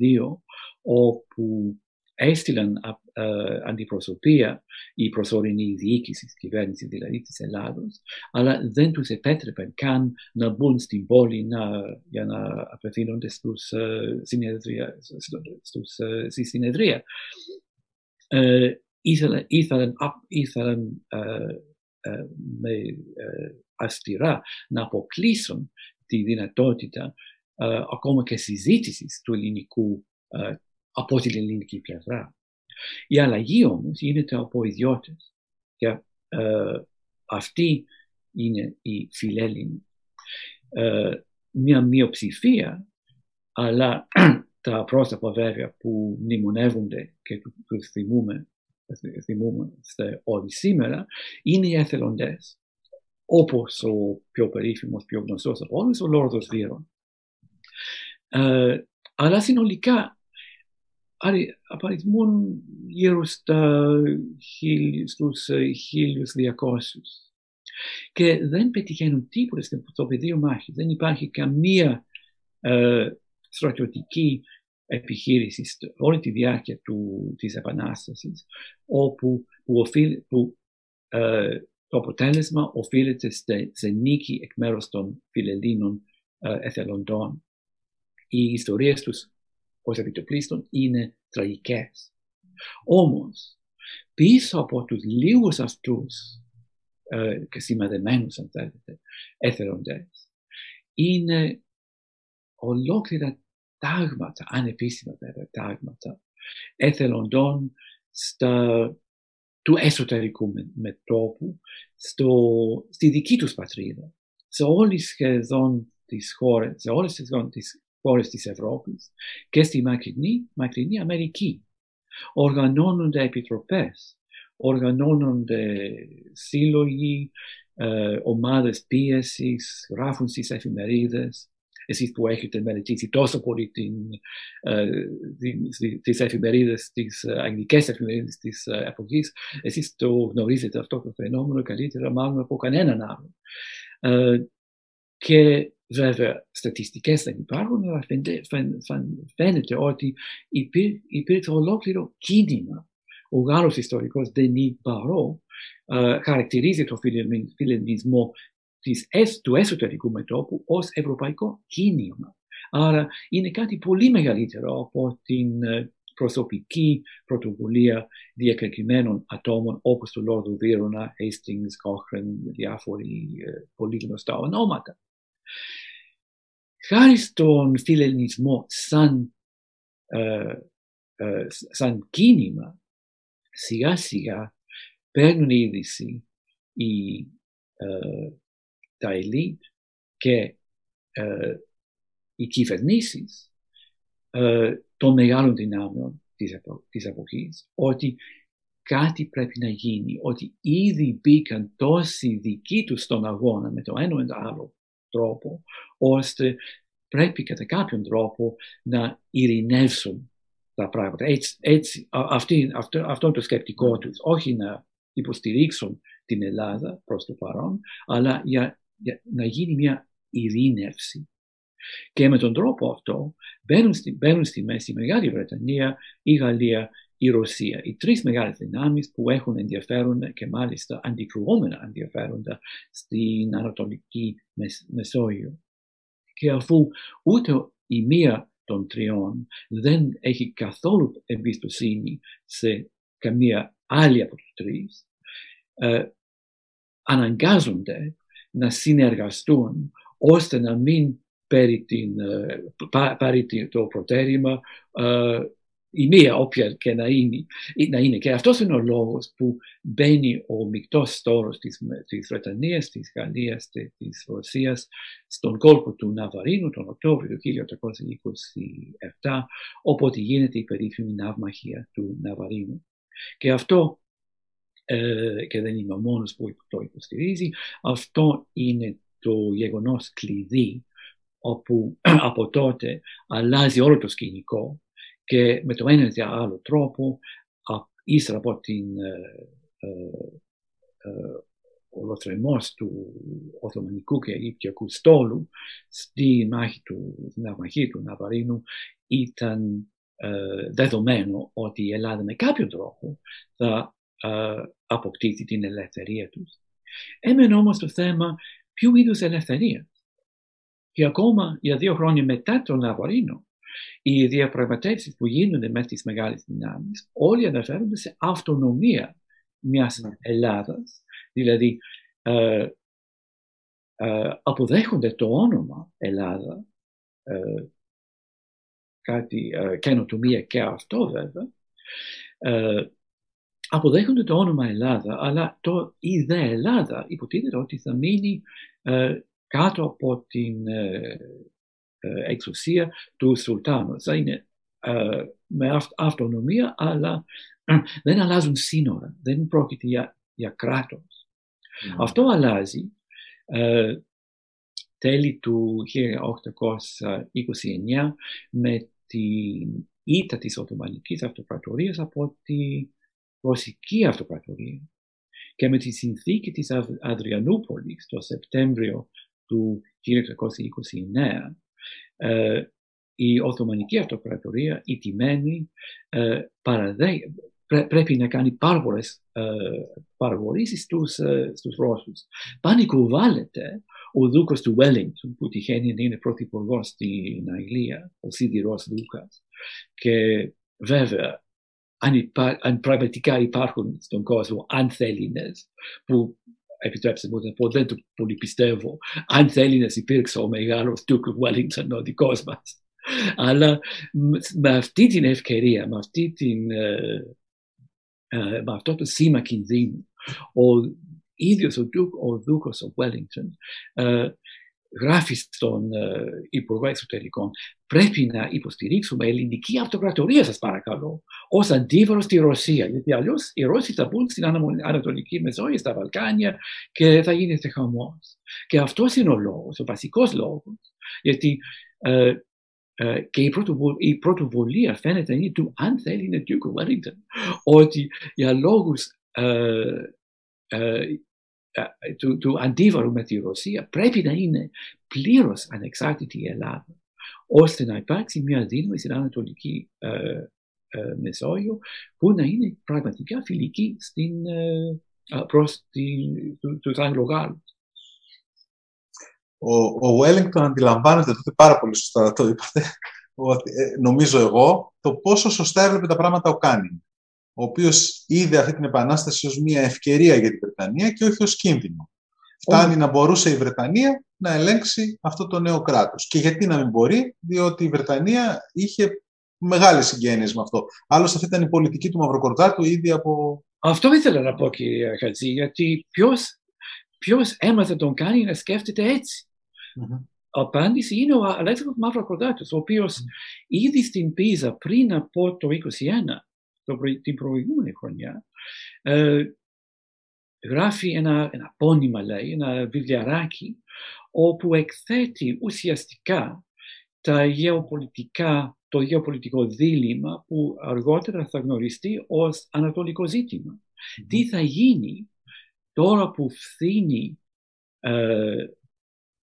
Speaker 2: 1822, όπου έστειλαν uh, αντιπροσωπεία η προσωρινή διοίκησης της κυβέρνησης δηλαδή της Ελλάδος, αλλά δεν τους επέτρεπαν καν να μπουν στην πόλη να, για να απευθύνονται στους, uh, συνεδρία, στους, uh, στη συνεδρία. Uh, ήθελαν, ήθελαν, ήθελαν uh, uh, με uh, αστηρά να αποκλείσουν τη δυνατότητα uh, ακόμα και συζήτησης του ελληνικού uh, από την ελληνική πλευρά. Η αλλαγή όμως γίνεται από ιδιώτες. Και ε, αυτοί είναι οι φιλέλληνοι. Ε, μια μειοψηφία, αλλά τα πρόσωπα βέβαια που μνημονεύονται και του θυμούμε, θυμούμαστε όλοι σήμερα, είναι οι εθελοντές. Όπως ο πιο περίφημος, πιο γνωστός από όλους, ο Λόρδος Βίρον. Ε, αλλά συνολικά απαριθμούν γύρω στα στους 1200 και δεν πετυχαίνουν τίποτα στο πεδίο μάχη. Δεν υπάρχει καμία ε, στρατιωτική επιχείρηση όλη τη διάρκεια του, της Επανάστασης όπου που, οφείλ, που ε, το αποτέλεσμα οφείλεται σε, νίκη εκ μέρους των φιλελλήνων ε, εθελοντών. Οι ιστορίες τους ως επιτοπλίστων είναι τραγικές. Όμως, πίσω από τους λίγους αυτούς ε, και σημαδεμένους, αν θέλετε, εθελοντές, είναι ολόκληρα τάγματα, ανεπίσημα βέβαια τάγματα, εθελοντών στα, του εσωτερικού μετώπου, στο, στη δική τους πατρίδα, σε όλες σχεδόν τις χώρες, σε όλες σχεδόν τις χώρες της Ευρώπης και στη μακρινή, μακρινή Αμερική. Οργανώνονται επιτροπές, οργανώνονται σύλλογοι, ε, ομάδες πίεσης, γράφουν στις εφημερίδες. Εσείς που έχετε μελετήσει τόσο πολύ την, ε, τις εφημερίδες, τις αγγλικές εφημερίδες της εποχής, εσείς το γνωρίζετε αυτό το φαινόμενο καλύτερα μάλλον από κανέναν άλλο. Ε, και Βέβαια, στατιστικές δεν υπάρχουν, αλλά φαίνεται ότι υπήρχε ολόκληρο κίνημα. Ο Γάλλος ιστορικός Denis Barreau χαρακτηρίζει το φιλενισμό του εσωτερικού μετώπου ως ευρωπαϊκό κίνημα. Άρα είναι κάτι πολύ μεγαλύτερο από την ε, προσωπική πρωτοβουλία διακεκριμένων ατόμων όπως του Λόρδου Βίρονα, Hastings, Cochrane, διάφοροι ε, πολύ γνωστά ονόματα χάρη στον φιλελληνισμό σαν, ε, ε, σαν κίνημα, σιγά σιγά παίρνουν είδηση οι, ε, τα ελίτ και ε, οι κυβερνήσεις ε, των μεγάλων δυνάμεων της, επο, της εποχής ότι κάτι πρέπει να γίνει, ότι ήδη μπήκαν τόσοι δικοί τους στον αγώνα με το ένα ή το άλλο τρόπο, ώστε πρέπει κατά κάποιον τρόπο να ειρηνεύσουν τα πράγματα. Έτσι, έτσι, αυτή, αυτό, αυτό είναι το σκεπτικό τους. Όχι να υποστηρίξουν την Ελλάδα προς το παρόν, αλλά για, για να γίνει μια ειρήνευση. Και με τον τρόπο αυτό μπαίνουν στη, μπαίνουν στη μέση η Μεγάλη Βρετανία, η Γαλλία, η Ρωσία. Οι τρεις μεγάλες δυνάμεις που έχουν ενδιαφέροντα και μάλιστα αντικρουόμενα ενδιαφέροντα στην Ανατολική Μεσόγειο. Και αφού ούτε η μία των τριών δεν έχει καθόλου εμπιστοσύνη σε καμία άλλη από τους τρεις, ε, αναγκάζονται να συνεργαστούν ώστε να μην πάρει, την, ε, το προτέρημα ε, η μία όποια και να είναι. Να είναι. Και αυτός είναι ο λόγος που μπαίνει ο μεικτός στόρος της Βρετανίας, της Γαλλίας και της Ρωσίας στον κόλπο του Ναβαρίνου τον Οκτώβριο του 1827, οπότε γίνεται η περίφημη ναυμαχία του Ναβαρίνου. Και αυτό, ε, και δεν είμαι ο μόνος που το υποστηρίζει, αυτό είναι το γεγονός κλειδί όπου από τότε αλλάζει όλο το σκηνικό και με το ένα ή άλλο τρόπο ύστερα από την ολοθρεμός του Οθωμανικού και Αιγυπτιακού στόλου στη μάχη του, στην του Ναβαρίνου ήταν ε, δεδομένο ότι η Ελλάδα με κάποιο τρόπο θα ε, αποκτήσει την ελευθερία τους. Έμενε όμως το θέμα ποιο είδους ελευθερίας. Και ακόμα για δύο χρόνια μετά τον Ναβαρίνο, οι διαπραγματεύσει που γίνονται με τις μεγάλες δυνάμεις, όλοι αναφέρονται σε αυτονομία μιας ναι. Ελλάδας, δηλαδή ε, ε, αποδέχονται το όνομα Ελλάδα, ε, κάτι ε, καινοτομία και αυτό βέβαια, ε, αποδέχονται το όνομα Ελλάδα, αλλά το ιδέα Ελλάδα υποτίθεται ότι θα μείνει ε, κάτω από την ε, ε, εξουσία του Σουλτάνου. Θα είναι με αυτονομία, αλλά δεν αλλάζουν σύνορα, δεν πρόκειται για, για κράτος. Mm. Αυτό αλλάζει τέλη του 1829 με την ήττα της Οθωμανικής Αυτοκρατορίας από τη Ρωσική Αυτοκρατορία και με τη συνθήκη της Αδριανούπολης το Σεπτέμβριο του 1929 ε, η Οθωμανική Αυτοκρατορία, η τιμένη, ε, πρέπει να κάνει πάρα πολλές ε, παραβολήσεις στους, ε, στους Ρώσους. Πανικοβάλλεται ο Δούκος του Βέλιγκτον που τυχαίνει να είναι πρωθυπουργός στην Αγγλία, ο Σίδηρος Δούκας. Και βέβαια, αν, υπά, αν πραγματικά υπάρχουν στον κόσμο ανθέλινες που επιτρέψτε μου να πω, δεν το πολύ πιστεύω, αν θέλει να υπήρξε ο μεγάλος Duke of Wellington, ο δικός μας. Αλλά με αυτή την ευκαιρία, με, αυτή την, ε, ε, με αυτό το σήμα κινδύνου, ο ίδιος ο, Duke, ο Δούκος ο Wellington ε, γράφει στον Υπουργό Εξωτερικών πρέπει να υποστηρίξουμε ελληνική αυτοκρατορία, σας παρακαλώ, ως αντίβαρος στη Ρωσία. Γιατί αλλιώς οι Ρώσοι θα μπουν στην Ανατολική Μεσόγειο, στα Βαλκάνια και θα γίνεται χαμός. Και αυτός είναι ο λόγος, ο βασικός λόγος, γιατί ε, ε, και η, πρωτοβουλία, η πρωτοβουλία φαίνεται είναι του, αν θέλει, είναι Duke Wellington, ότι για λόγους ε, ε, ε, του, του αντίβαρου με τη Ρωσία πρέπει να είναι πλήρως ανεξάρτητη η Ελλάδα ώστε να υπάρξει μια δύναμη στην Ανατολική ε, ε, Μεσόγειο που να είναι πραγματικά φιλική στην, ε, προς του, τους Αγγλογάλλους.
Speaker 1: Ο, ο Wellington αντιλαμβάνεται τότε πάρα πολύ σωστά το είπατε, ότι, ε, νομίζω εγώ, το πόσο σωστά έβλεπε τα πράγματα ο Κάνινγκ, ο οποίος είδε αυτή την επανάσταση ως μια ευκαιρία για την Βρετανία και όχι ως κίνδυνο. Φτάνει να μπορούσε η Βρετανία να ελέγξει αυτό το νέο κράτος. Και γιατί να μην μπορεί, διότι η Βρετανία είχε μεγάλες συγγένειες με αυτό. Άλλωστε, αυτή ήταν η πολιτική του Μαυροκορδάτου ήδη από.
Speaker 2: Αυτό ήθελα να πω, κύριε Χατζή, γιατί ποιος έμαθε τον κάνει να σκέφτεται έτσι; Mm-hmm. Απάντηση είναι ο Αλέξανδρος Μαυροκορδάτος, ο οποίος mm-hmm. ήδη στην Πίζα πριν από το 2021, την προηγούμενη χρονιά, ε, γράφει ένα, ένα πόνημα, λέει, ένα βιβλιαράκι, όπου εκθέτει ουσιαστικά τα γεωπολιτικά, το γεωπολιτικό δίλημα που αργότερα θα γνωριστεί ως ανατολικό ζήτημα. Τι θα γίνει τώρα που φθήνει ε,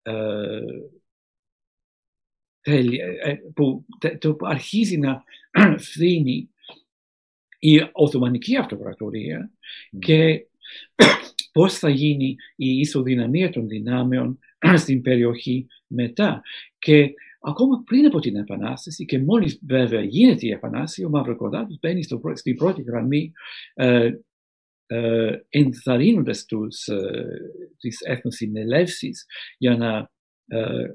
Speaker 2: ε, ε που, το, που αρχίζει να φθήνει η Οθωμανική Αυτοκρατορία και πώς θα γίνει η ισοδυναμία των δυνάμεων στην περιοχή μετά. Και ακόμα πριν από την Επανάσταση και μόλις βέβαια γίνεται η Επανάσταση, ο Μαυροκορδάτος μπαίνει στο, στην πρώτη γραμμή ε, ε, ενθαρρύνοντας τους, ε, τις εθνοσυνελεύσεις για να ε,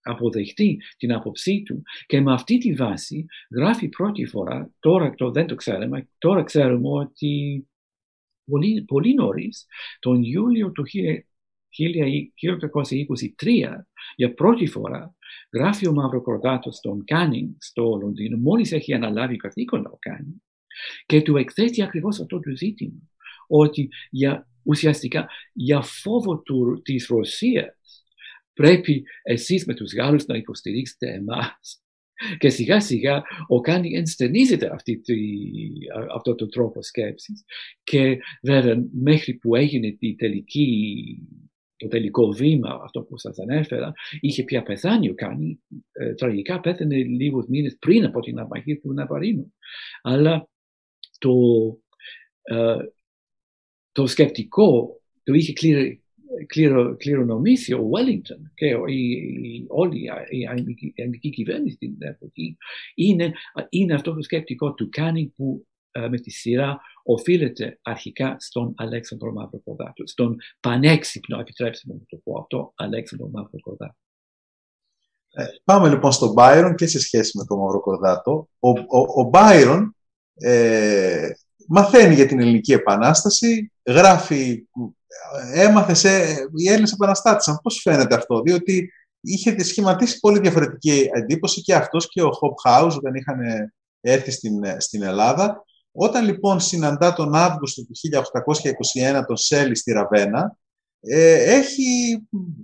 Speaker 2: αποδεχτεί την άποψή του και με αυτή τη βάση γράφει πρώτη φορά, τώρα το, δεν το ξέρουμε, τώρα ξέρουμε ότι πολύ, πολύ νωρίς, τον Ιούλιο του 1823, για πρώτη φορά, γράφει ο Μαυροκορδάτος στον Κάνινγκ στο Λονδίνο, μόλις έχει αναλάβει καθήκοντα ο Κάνινγκ, και του εκθέτει ακριβώς αυτό το ζήτημα, ότι για, ουσιαστικά για φόβο του, της Ρωσίας πρέπει εσείς με τους Γάλλους να υποστηρίξετε εμάς. Και σιγά σιγά ο Κάνι ενστερνίζεται αυτή αυτό το τρόπο σκέψης και βέβαια μέχρι που έγινε τη τελική, το τελικό βήμα, αυτό που σας ανέφερα, είχε πια πεθάνει ο Κάνι, ε, τραγικά πέθανε λίγους μήνες πριν από την αμαχή του Ναβαρίνου. Αλλά το, ε, το σκεπτικό το είχε κληρο, κληρονομήσει ο Wellington και η, η, όλη η αγγλική κυβέρνηση στην εποχή είναι, είναι αυτό το σκεπτικό του Κάνινγκ που ε, με τη σειρά οφείλεται αρχικά στον Αλέξανδρο Μαυροκορδάτο, στον πανέξυπνο, επιτρέψτε μου να το πω αυτό, Αλέξανδρο Μαυροκορδάτο.
Speaker 1: Ε, πάμε λοιπόν στον Μπάιρον και σε σχέση με τον Μαυροκορδάτο. Ο, ο, ο Μπάιρον ε, μαθαίνει για την Ελληνική Επανάσταση, γράφει έμαθε σε, οι Έλληνες επαναστάτησαν. Πώς φαίνεται αυτό, διότι είχε σχηματίσει πολύ διαφορετική εντύπωση και αυτός και ο Χοπ Χάουζ όταν είχαν έρθει στην, στην Ελλάδα. Όταν λοιπόν συναντά τον Αύγουστο του 1821 τον Σέλι στη Ραβένα, ε, έχει,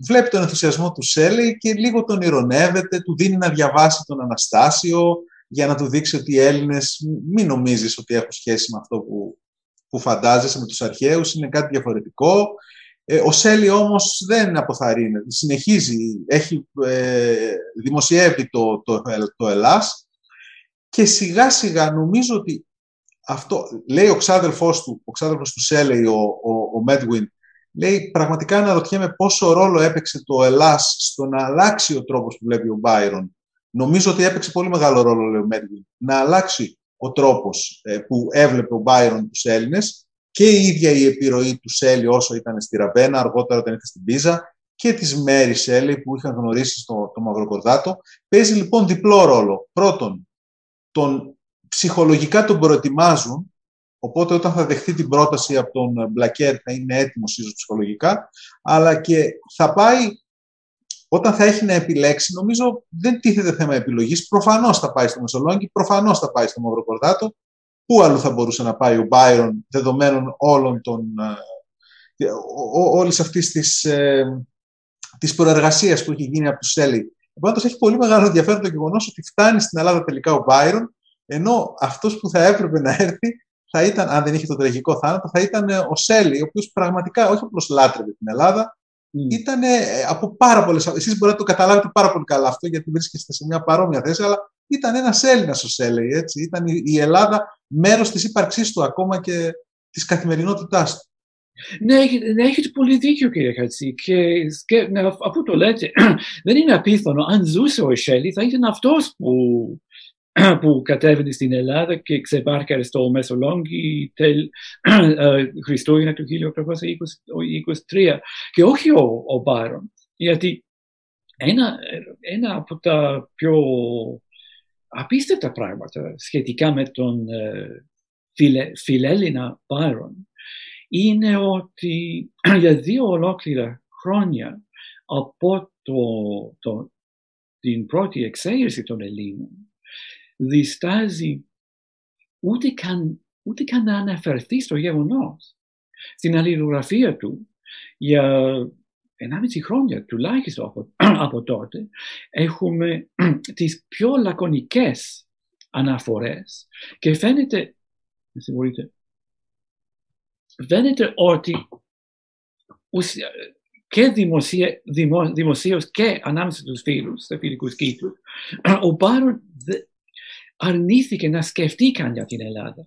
Speaker 1: βλέπει τον ενθουσιασμό του Σέλι και λίγο τον ηρωνεύεται, του δίνει να διαβάσει τον Αναστάσιο για να του δείξει ότι οι Έλληνες μην νομίζεις ότι έχουν σχέση με αυτό που, που φαντάζεσαι με τους αρχαίους, είναι κάτι διαφορετικό. Ε, ο Σέλι όμως δεν αποθαρρύνεται, συνεχίζει, έχει ε, δημοσιεύει το, το, το Ελλάς και σιγά σιγά νομίζω ότι αυτό, λέει ο ξάδελφός του, ο ξάδελφος του Σέλι, ο, ο, ο Μέτγουιν, λέει πραγματικά αναρωτιέμαι πόσο ρόλο έπαιξε το Ελλάς στο να αλλάξει ο τρόπος που βλέπει ο Μπάιρον. Νομίζω ότι έπαιξε πολύ μεγάλο ρόλο, λέει ο Μέτγουιν, να αλλάξει ο τρόπος ε, που έβλεπε ο Μπάιρον τους Έλληνες και η ίδια η επιρροή τους Σέλι όσο ήταν στη Ραβένα, αργότερα όταν ήρθε στην Πίζα και της Μέρης Σέλι που είχαν γνωρίσει στο το Μαυροκορδάτο. Παίζει λοιπόν διπλό ρόλο. Πρώτον, τον, ψυχολογικά τον προετοιμάζουν, οπότε όταν θα δεχτεί την πρόταση από τον Μπλακέρ θα είναι έτοιμος ίσως ψυχολογικά, αλλά και θα πάει όταν θα έχει να επιλέξει, νομίζω δεν τίθεται θέμα επιλογής. Προφανώς θα πάει στο Μεσολόγγι, προφανώς θα πάει στο Μαυροκορδάτο. Πού αλλού θα μπορούσε να πάει ο Μπάιρον δεδομένων όλων των, ε, όλης αυτής της, ε, της προεργασίας που έχει γίνει από τους Σέλι. Επομένως, έχει πολύ μεγάλο ενδιαφέρον το γεγονός ότι φτάνει στην Ελλάδα τελικά ο Μπάιρον, ενώ αυτός που θα έπρεπε να έρθει θα ήταν, αν δεν είχε το τραγικό θάνατο, θα ήταν ο Σέλι, ο οποίος πραγματικά όχι απλώς λάτρευε την Ελλάδα, Mm. Ήταν από πάρα πολλές. Εσείς μπορείτε να το καταλάβετε πάρα πολύ καλά αυτό, γιατί βρίσκεστε σε μια παρόμοια θέση, αλλά ήταν ένας Έλληνας ο Σέλεϊ. Έτσι. Ήταν η Ελλάδα μέρος της ύπαρξής του ακόμα και της καθημερινότητάς του.
Speaker 2: Ναι, ναι, έχετε πολύ δίκιο κύριε Χατζή. Και, και ναι, αφού το λέτε, δεν είναι απίθανο. Αν ζούσε ο Σέλι, θα ήταν αυτός που που κατέβαινε στην Ελλάδα και ξεπάρκαρε στο Μεσολόγγι τελ ε, Χριστούγεννα του 1823 και όχι ο, ο Μπάρον. Γιατί ένα, ένα από τα πιο απίστευτα πράγματα σχετικά με τον ε, φιλε, φιλέλληνα Μπάρον είναι ότι για δύο ολόκληρα χρόνια από το, το, την πρώτη εξαίρεση των Ελλήνων διστάζει ούτε καν, ούτε καν να αναφερθεί στο γεγονός. Στην αλληλογραφία του για 1,5 χρόνια τουλάχιστον από, από τότε έχουμε τις πιο λακωνικές αναφορές και φαίνεται, φαίνεται ότι και δημοσία, δημο, δημοσίως και ανάμεσα στους φίλους, στους φιλικούς κύκλους, ο Μπάρον αρνήθηκε να σκεφτεί καν για την Ελλάδα.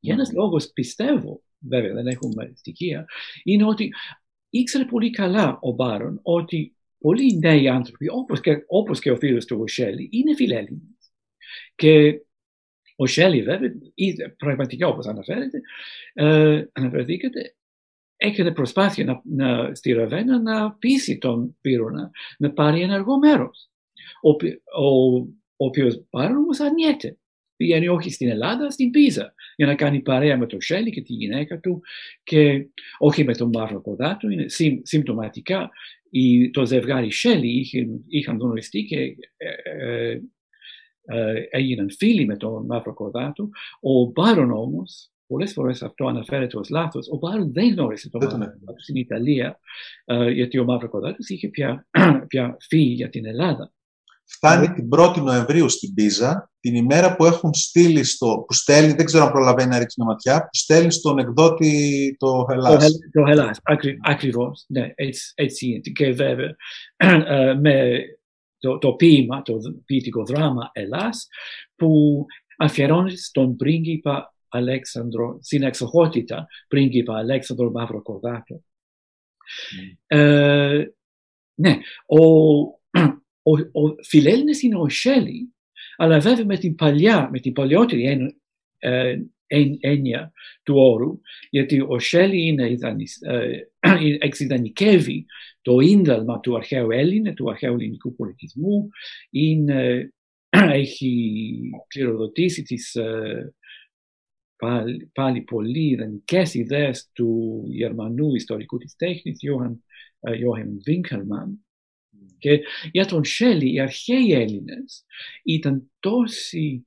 Speaker 2: Για ένας λόγος πιστεύω, βέβαια δεν έχουμε στοιχεία, είναι ότι ήξερε πολύ καλά ο Μπάρον ότι πολλοί νέοι άνθρωποι, όπως και, όπως και ο φίλος του ο Σέλι, είναι φιλέλληνες. Και ο Σέλι βέβαια, πραγματικά όπως αναφέρεται, ε, αναφερθήκατε, έκανε προσπάθεια να, να, στη Ραβένα να πείσει τον Πύρονα να πάρει ενεργό μέρος. Ο, ο ο οποίος πάρα όμως αρνιέται. Πηγαίνει όχι στην Ελλάδα, στην Πίζα, για να κάνει παρέα με τον Σέλι και τη γυναίκα του και όχι με τον Μαύρο Κοδάτο. Είναι συμπτωματικά το ζευγάρι Σέλι είχαν, είχαν γνωριστεί και ε, ε, ε, έγιναν φίλοι με τον Μαύρο Κοδάτο. Ο Μπάρον όμως, πολλές φορές αυτό αναφέρεται ως λάθος, ο Μπάρον δεν γνώρισε τον Μαύρο Κοδάτο στην Ιταλία, γιατί ο Μαύρο Κοδάτο είχε πια, πια φύγει για την Ελλάδα.
Speaker 1: Φτάνει την 1η Νοεμβρίου στην Πίζα, την ημέρα που έχουν στείλει στο, που στέλνει, δεν ξέρω αν προλαβαίνει να ρίξει μια ματιά, που στέλνει στον εκδότη το Ελλάς.
Speaker 2: Το, Ελλάς, ακριβώς, ναι, έτσι, έτσι είναι. Και βέβαια, ε, με το, το ποίημα, το ποιητικό δράμα Ελλάς, που αφιερώνει στον πρίγκιπα Αλέξανδρο, στην εξοχότητα πρίγκιπα Αλέξανδρο Μαυροκορδάτο. Mm. Ε, ναι, ο, ο, ο Φιλέλληνας είναι ο Σέλι, αλλά βέβαια με την παλιά, με την παλιότερη εν, ε, έννοια του όρου, γιατί ο Σέλι είναι ιδανισ, ε, εξειδανικεύει το ίνταλμα του αρχαίου Έλληνα, του αρχαίου ελληνικού πολιτισμού, είναι, έχει κληροδοτήσει τις ε, πάλι, πάλι πολύ ιδανικές ιδέες του Γερμανού ιστορικού της τέχνης, Johann Winkelmann, και για τον Σέλι οι αρχαίοι Έλληνες ήταν τόσοι,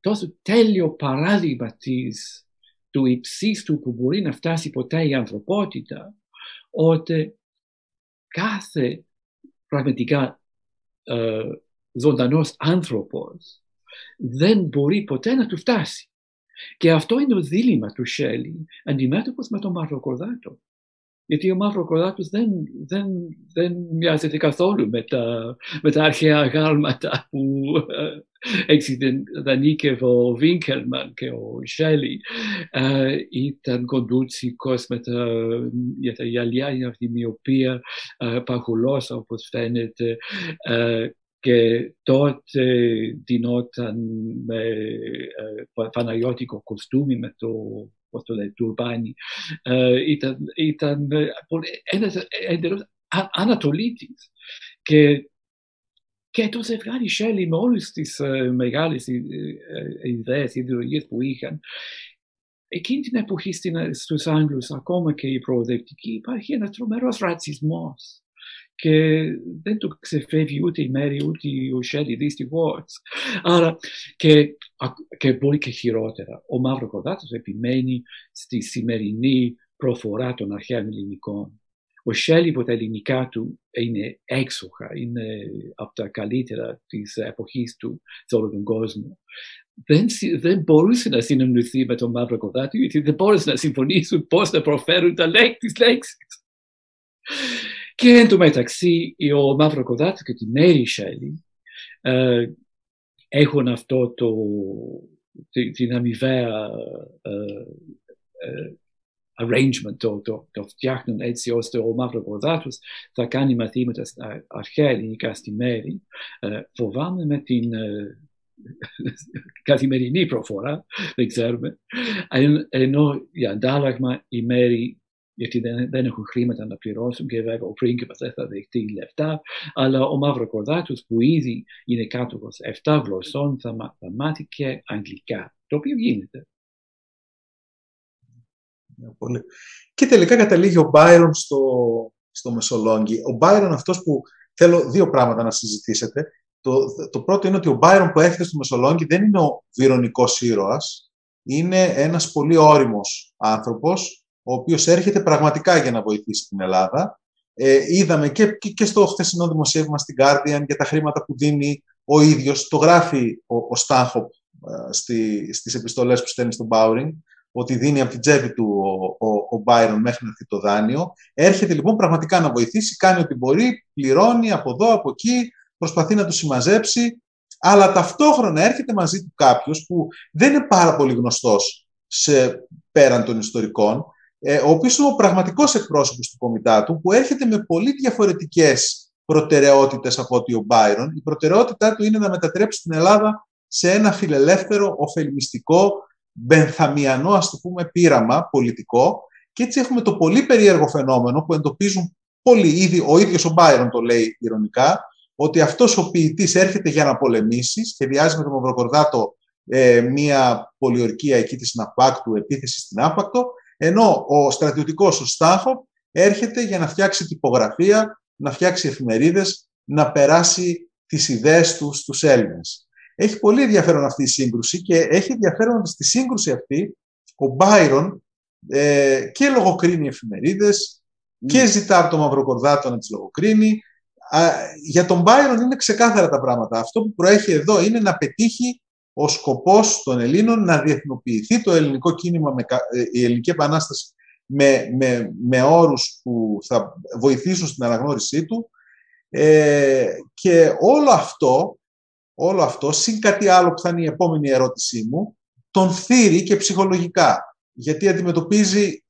Speaker 2: τόσο τέλειο παράδειγμα της, του υψίστου που μπορεί να φτάσει ποτέ η ανθρωπότητα, ότι κάθε πραγματικά ε, ζωντανός άνθρωπος δεν μπορεί ποτέ να του φτάσει. Και αυτό είναι το δίλημα του Σέλι αντιμέτωπος με τον Μαυροκορδάτο. Γιατί ο Μαύρο Κοράτος δεν, δεν, δεν μοιάζεται καθόλου με τα, με τα αρχαία γάλματα που ε, εξειδανίκευε ο Βίνκελμαν και ο Σέλι. Ε, ήταν κοντούτσικος με τα, για τα γυαλιά, για τη μοιοπία, ε, παχουλός όπως φαίνεται. Ε, και τότε δινόταν με ε, παναγιώτικο κοστούμι με το πώς το λέει, τουρμπάνι, ε, ήταν, ήταν ένας εντελώς ανατολίτης. Και, και το ζευγάρι Σέλι με όλες τις uh, μεγάλες uh, ιδέες, ιδεολογίες που είχαν, εκείνη την εποχή στους Άγγλους, ακόμα και οι προοδευτικοί, υπάρχει ένας τρομερός ρατσισμός και δεν το ξεφεύγει ούτε η Μέρη ούτε ο Σέλι δυστυχώ. Άρα και, και πολύ και χειρότερα. Ο Μαύρο Κορδάτος επιμένει στη σημερινή προφορά των αρχαίων ελληνικών. Ο Σέλι από τα ελληνικά του είναι έξοχα, είναι από τα καλύτερα της εποχής του σε όλο τον κόσμο. Δεν, δεν μπορούσε να συνεννοηθεί με τον Μαύρο Κορδάτο γιατί δεν μπορούσε να συμφωνήσουν πώς να προφέρουν τα λέξεις. Και εν τω μεταξύ ο Μαύρο Κοδάτο και τη Μέρη Σέλι ε, έχουν αυτό το, την αμοιβαία ε, ε, arrangement, το, το, το φτιάχνουν έτσι ώστε ο Μαύρο Κοδάτος θα κάνει μαθήματα στα αρχαία ελληνικά στη Μέρη. Ε, φοβάμαι με την ε, καθημερινή προφορά, δεν ξέρουμε, ενώ για αντάλλαγμα η Μέρη γιατί δεν, δεν έχουν χρήματα να πληρώσουν και βέβαια ο πρίγκιπας δεν θα δεχτεί λεφτά, αλλά ο Μαύρο Κορδάτος που ήδη είναι κάτω 7 γλωσσών θα, θα μάθει και αγγλικά, το οποίο γίνεται.
Speaker 1: Πολύ. Και τελικά καταλήγει ο Μπάιρον στο, στο Μεσολόγγι. Ο Μπάιρον αυτός που θέλω δύο πράγματα να συζητήσετε. Το, το πρώτο είναι ότι ο Μπάιρον που έρχεται στο Μεσολόγγι δεν είναι ο βυρονικός ήρωας. Είναι ένας πολύ όριμος άνθρωπος ο οποίος έρχεται πραγματικά για να βοηθήσει την Ελλάδα. Ε, είδαμε και, και στο χθεσινό δημοσίευμα στην Guardian για τα χρήματα που δίνει ο ίδιος. Το γράφει ο, ο Στάχοπ ε, στη, στις επιστολές που στέλνει στον Μπάουρινγκ, ότι δίνει από την τσέπη του ο, ο, ο Byron μέχρι να έρθει το δάνειο. Έρχεται λοιπόν πραγματικά να βοηθήσει, κάνει ό,τι μπορεί, πληρώνει από εδώ, από εκεί, προσπαθεί να του συμμαζέψει, αλλά ταυτόχρονα έρχεται μαζί του κάποιος που δεν είναι πάρα πολύ γνωστός σε, πέραν των ιστορικών, ε, ο οποίος είναι ο πραγματικός εκπρόσωπος του κομιτάτου που έρχεται με πολύ διαφορετικές προτεραιότητες από ότι ο Μπάιρον. Η προτεραιότητά του είναι να μετατρέψει την Ελλάδα σε ένα φιλελεύθερο, ωφελημιστικό, μπενθαμιανό, ας το πούμε, πείραμα πολιτικό και έτσι έχουμε το πολύ περίεργο φαινόμενο που εντοπίζουν πολύ ήδη, ο ίδιος ο Μπάιρον το λέει ηρωνικά, ότι αυτός ο ποιητής έρχεται για να πολεμήσει, σχεδιάζει με τον Μαυροκορδάτο ε, μια πολιορκία εκεί της Ναπάκτου, επίθεση στην Άπακτο ενώ ο στρατιωτικός, ο Στάχο, έρχεται για να φτιάξει τυπογραφία, να φτιάξει εφημερίδες, να περάσει τις ιδέες του στους Έλληνες. Έχει πολύ ενδιαφέρον αυτή η σύγκρουση και έχει ενδιαφέρον στη σύγκρουση αυτή ο Μπάιρον ε, και λογοκρίνει εφημερίδες και ζητά από τον Μαυροκορδάτο να τις λογοκρίνει, για τον Byron είναι ξεκάθαρα τα πράγματα. Αυτό που προέχει εδώ είναι να πετύχει ο σκοπός των Ελλήνων να διεθνοποιηθεί το ελληνικό κίνημα, ε, η ελληνική επανάσταση με, με, με όρους που θα βοηθήσουν στην αναγνώρισή του ε, και όλο αυτό, όλο αυτό, συν κάτι άλλο που θα είναι η επόμενη ερώτησή μου, τον θύρει και ψυχολογικά. Γιατί αντιμετωπίζει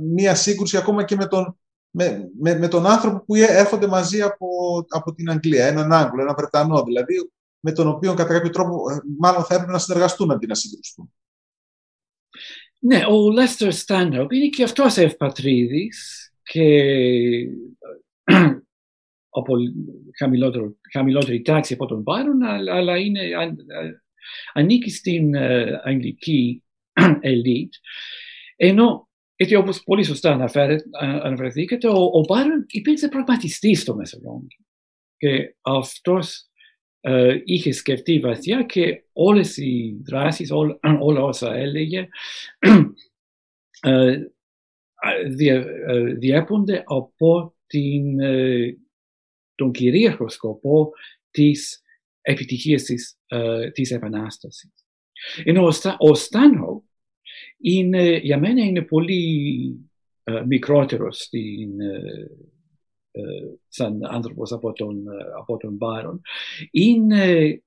Speaker 1: μία σύγκρουση ακόμα και με τον, με, με, με τον άνθρωπο που έρχονται μαζί από, από την Αγγλία, έναν Άγγλο, έναν Βρετανό δηλαδή, με τον οποίο κατά κάποιο τρόπο ε, μάλλον θα έπρεπε να συνεργαστούν αντί να συγκρουστούν.
Speaker 2: Ναι, ο Λέστερ Στάνοπ είναι και αυτός ευπατρίδης και από χαμηλότερη τάξη από τον Μπάρον, αλλά είναι, ανήκει στην uh, αγγλική ελίτ. Ενώ, γιατί όπως πολύ σωστά αναφερθήκατε, ο, ο Μπάρον υπήρξε πραγματιστής στο Μεσολόγγι. Και αυτός uh, είχε σκεφτεί βαθιά και όλες οι δράσεις, ό, όλα όσα έλεγε, uh, διέπονται από την τον κυρίαρχο σκοπό της επιτυχίας της, uh, της Επανάστασης. Ενώ ο, Στάνο είναι, για μένα είναι πολύ uh, μικρότερος στην, uh, σαν άνθρωπος από τον, από τον Μπάρον. Είναι,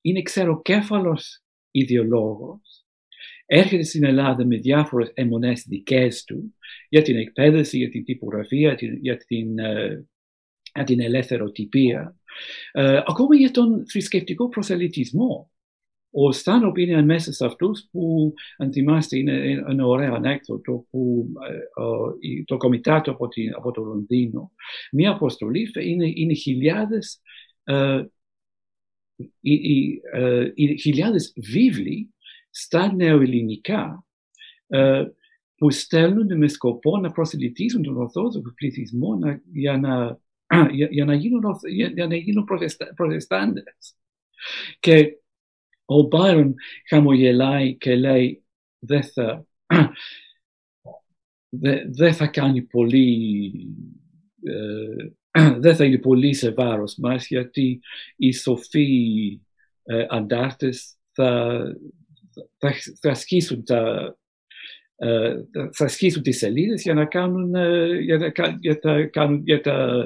Speaker 2: είναι ξεροκέφαλος ιδεολόγος. Έρχεται στην Ελλάδα με διάφορες αιμονές δικές του για την εκπαίδευση, για την τυπογραφία, για την την ελευθεροτυπία, ε, ακόμα για τον θρησκευτικό προσελητισμό. Ο Στάνοπ είναι μέσα σε αυτούς που, αν θυμάστε, είναι ένα ωραίο ανέκδοτο που ε, το κομιτάτο από, την, από το Λονδίνο, μια αποστολή είναι, είναι χιλιάδες, ε, οι, χιλιάδες βίβλοι στα νεοελληνικά ε, που στέλνουν με σκοπό να προσελητήσουν τον ορθόδοξο πληθυσμό για να για, για, να γίνουν, για, για να γίνουν προτεστάντες. Και ο Μπάιρον χαμογελάει και λέει δεν θα, δεν θα κάνει πολύ ε, δεν θα είναι πολύ σε βάρος μας γιατί οι σοφοί ε, αντάρτες θα, θα, θα ασκήσουν τα, θα σκίσουν τις σελίδες για να κάνουν, για, για, τα, κάνουν, για τα...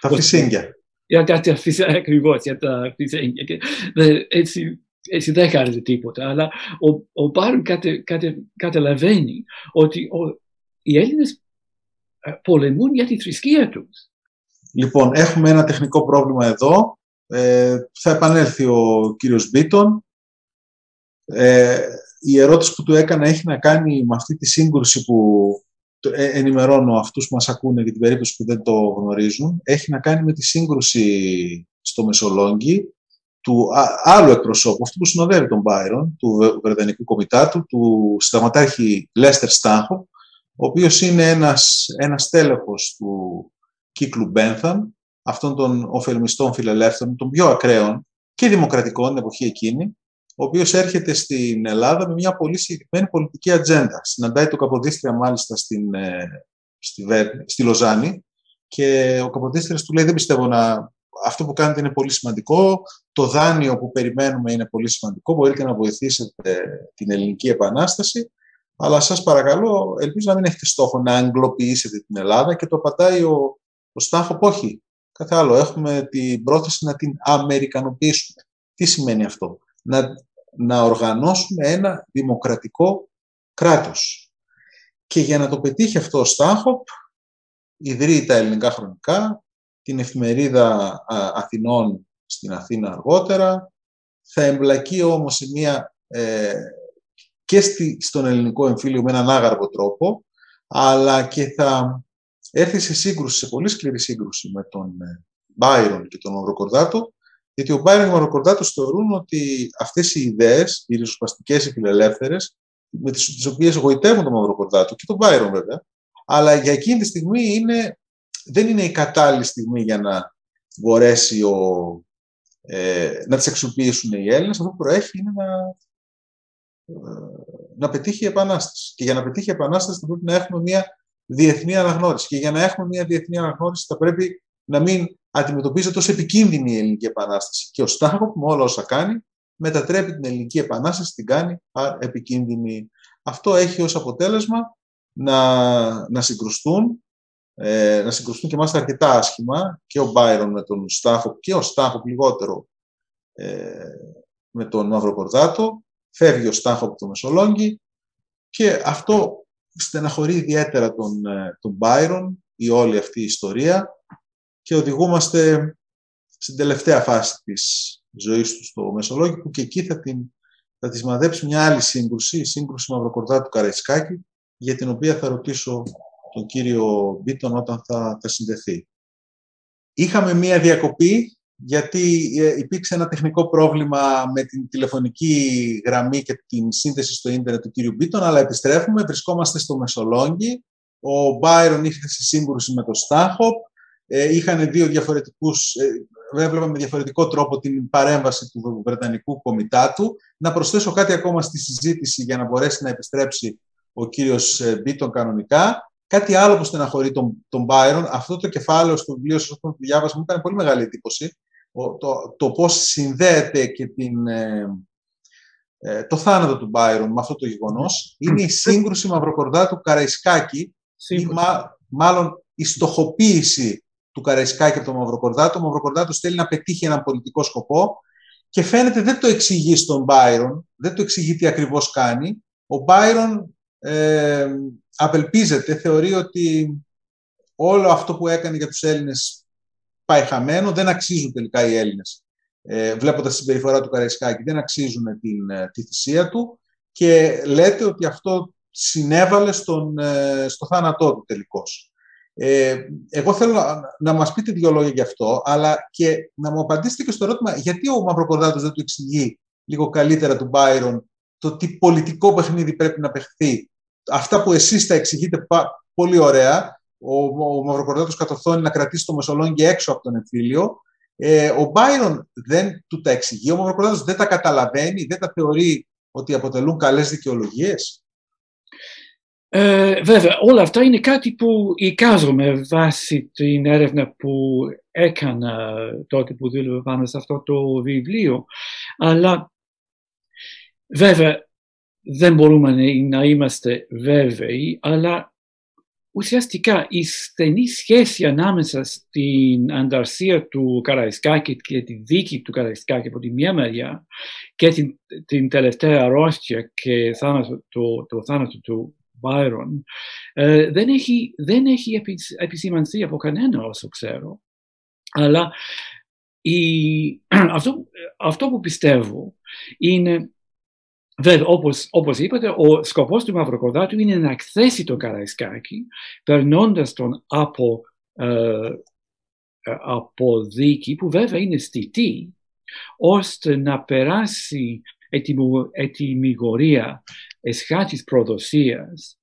Speaker 1: Τα φυσίγγια.
Speaker 2: Για τα φυσίγγια, ακριβώς, για τα φυσίγγια. Έτσι, έτσι δεν κάνετε τίποτα, αλλά ο, ο Μπάρον κατε, κατε, καταλαβαίνει ότι ο, οι Έλληνες πολεμούν για τη θρησκεία τους.
Speaker 1: Λοιπόν, έχουμε ένα τεχνικό πρόβλημα εδώ. Ε, θα επανέλθει ο κύριος Μπίτον. Ε, η ερώτηση που του έκανα έχει να κάνει με αυτή τη σύγκρουση που ε, ενημερώνω αυτούς που μας ακούνε για την περίπτωση που δεν το γνωρίζουν. Έχει να κάνει με τη σύγκρουση στο Μεσολόγγι του άλλου εκπροσώπου, αυτού που συνοδεύει τον Μπάιρον, του Βρετανικού Κομιτάτου, του συνταγματάρχη Λέστερ Στάχο, ο οποίος είναι ένας, ένας τέλεχος του κύκλου Μπένθαμ, αυτών των ωφελμιστών φιλελεύθερων, των πιο ακραίων και δημοκρατικών την εποχή εκείνη, ο οποίος έρχεται στην Ελλάδα με μια πολύ συγκεκριμένη πολιτική ατζέντα. Συναντάει το Καποδίστρια μάλιστα στην, ε, στη, στη Λοζάνη και ο Καποδίστριας του λέει δεν πιστεύω να αυτό που κάνετε είναι πολύ σημαντικό, το δάνειο που περιμένουμε είναι πολύ σημαντικό, μπορείτε να βοηθήσετε την ελληνική επανάσταση, αλλά σας παρακαλώ, ελπίζω να μην έχετε στόχο να αγγλοποιήσετε την Ελλάδα και το πατάει ο, ο Στάφο, όχι. Κάθε άλλο, έχουμε την πρόθεση να την αμερικανοποιήσουμε. Τι σημαίνει αυτό; Να, να οργανώσουμε ένα δημοκρατικό κράτος. Και για να το πετύχει αυτό ο Στάχοπ, ιδρύει τα ελληνικά χρονικά, την εφημερίδα Αθηνών στην Αθήνα αργότερα, θα εμπλακεί όμως σε μια, ε, και στη, στον ελληνικό εμφύλιο με έναν άγαρβο τρόπο, αλλά και θα έρθει σε σύγκρουση, σε πολύ σκληρή σύγκρουση με τον Μπάιρον και τον Οροκορδάτο, γιατί ο Μπάιρον και ο Μαροκορδάτο θεωρούν ότι αυτές οι ιδέες, οι ριζοσπαστικές, οι φιλελεύθερες, με τις οποίες εγωιτεύουν τον Μαυροκορδάτο και τον Μπάιρον βέβαια, αλλά για εκείνη τη στιγμή είναι, δεν είναι η κατάλληλη στιγμή για να μπορέσει ο, ε, να τις αξιοποιήσουν οι Έλληνες. Αυτό που προέχει είναι να, ε, να πετύχει η Επανάσταση. Και για να πετύχει η Επανάσταση θα πρέπει να έχουμε μια διεθνή αναγνώριση. Και για να έχουμε μια διεθνή αναγνώριση θα πρέπει να μην αντιμετωπίζεται ως επικίνδυνη η Ελληνική Επανάσταση. Και ο Στάχοπ με όλα όσα κάνει μετατρέπει την Ελληνική Επανάσταση, την κάνει επικίνδυνη. Αυτό έχει ως αποτέλεσμα να, να συγκρουστούν, ε, να συγκρουστούν και μάλιστα αρκετά άσχημα και ο Μπάιρον με τον Στάχοπ και ο Στάχοπ λιγότερο ε, με τον Μαυροκορδάτο. Φεύγει ο Στάχοπ από το Μεσολόγγι και αυτό στεναχωρεί ιδιαίτερα τον, ε, τον Μπάιρον η όλη αυτή η ιστορία και οδηγούμαστε στην τελευταία φάση της ζωής του στο Μεσολόγιο που και εκεί θα, την, θα της μαδέψει μια άλλη σύγκρουση, η σύγκρουση Μαυροκορδάτου Καραϊσκάκη για την οποία θα ρωτήσω τον κύριο Μπίτον όταν θα, θα συνδεθεί. Είχαμε μία διακοπή γιατί ε, υπήρξε ένα τεχνικό πρόβλημα με την τηλεφωνική γραμμή και την σύνδεση στο ίντερνετ του κύριου Μπίτον, αλλά επιστρέφουμε, βρισκόμαστε στο Μεσολόγγι. Ο Μπάιρον είχε στη σύγκρουση με το Στάχοπ. Ε, είχαν δύο διαφορετικούς, ε, με διαφορετικό τρόπο την παρέμβαση του Βρετανικού Κομιτάτου. Να προσθέσω κάτι ακόμα στη συζήτηση για να μπορέσει να επιστρέψει ο κύριος ε, Μπίτον κανονικά. Κάτι άλλο που στεναχωρεί τον, τον Byron, αυτό το κεφάλαιο στο βιβλίο σας που διάβασα μου ήταν πολύ μεγάλη εντύπωση το, το πώς συνδέεται και την, ε, ε, το θάνατο του Μπάιρον με αυτό το γεγονός είναι η σύγκρουση Μαυροκορδάτου Καραϊσκάκη ή μάλλον η στοχοποίηση του Καραϊσκάκη από τον Μαυροκορδάτο. Ο Μαυροκορδάτος θέλει να πετύχει έναν πολιτικό σκοπό και φαίνεται δεν το εξηγεί στον Μπάιρον, δεν το εξηγεί τι ακριβώς κάνει. Ο Μπάιρον ε, απελπίζεται, θεωρεί ότι όλο αυτό που έκανε για τους Έλληνες πάει χαμένο, δεν αξίζουν τελικά οι Έλληνες. Ε, βλέποντας τη συμπεριφορά του Καραϊσκάκη, δεν αξίζουν την, ε, τη θυσία του και λέτε ότι αυτό συνέβαλε στον, ε, στο θάνατό του τελικώς. Ε, εγώ θέλω να, να μας πείτε δύο λόγια γι' αυτό, αλλά και να μου απαντήσετε και στο ερώτημα γιατί ο Μαυροκορδάτος δεν του εξηγεί λίγο καλύτερα του Μπάιρον το τι πολιτικό παιχνίδι πρέπει να παιχθεί. Αυτά που εσείς τα εξηγείτε πολύ ωραία, ο, ο Μαυροκορδάτος κατορθώνει να κρατήσει το Μεσολόγγι έξω από τον εμφύλιο. Ε, ο Μπάιρον δεν του τα εξηγεί, ο Μαυροκορδάτος δεν τα καταλαβαίνει, δεν τα θεωρεί ότι αποτελούν καλές δικαιολογίες.
Speaker 2: Ε, βέβαια, όλα αυτά είναι κάτι που εικάζομαι βάσει την έρευνα που έκανα τότε που δούλευα πάνω σε αυτό το βιβλίο. Αλλά βέβαια δεν μπορούμε να είμαστε βέβαιοι, αλλά ουσιαστικά η στενή σχέση ανάμεσα στην ανταρσία του Καραϊσκάκη και τη δίκη του Καραϊσκάκη από τη μία μεριά και την, την τελευταία αρρώστια και θάνατο, το, το θάνατο του Μπάιρον ε, δεν έχει, δεν έχει επισημανθεί από κανένα όσο ξέρω. Αλλά η, αυτό, αυτό που πιστεύω είναι Βέβαια, όπως, όπως είπατε, ο σκοπός του Μαυροκορδάτου είναι να εκθέσει τον Καραϊσκάκη, περνώντας τον από, ε, ε, από δίκη, που βέβαια είναι στιτή, ώστε να περάσει ετοιμιγορία εσχάτης προδοσίας,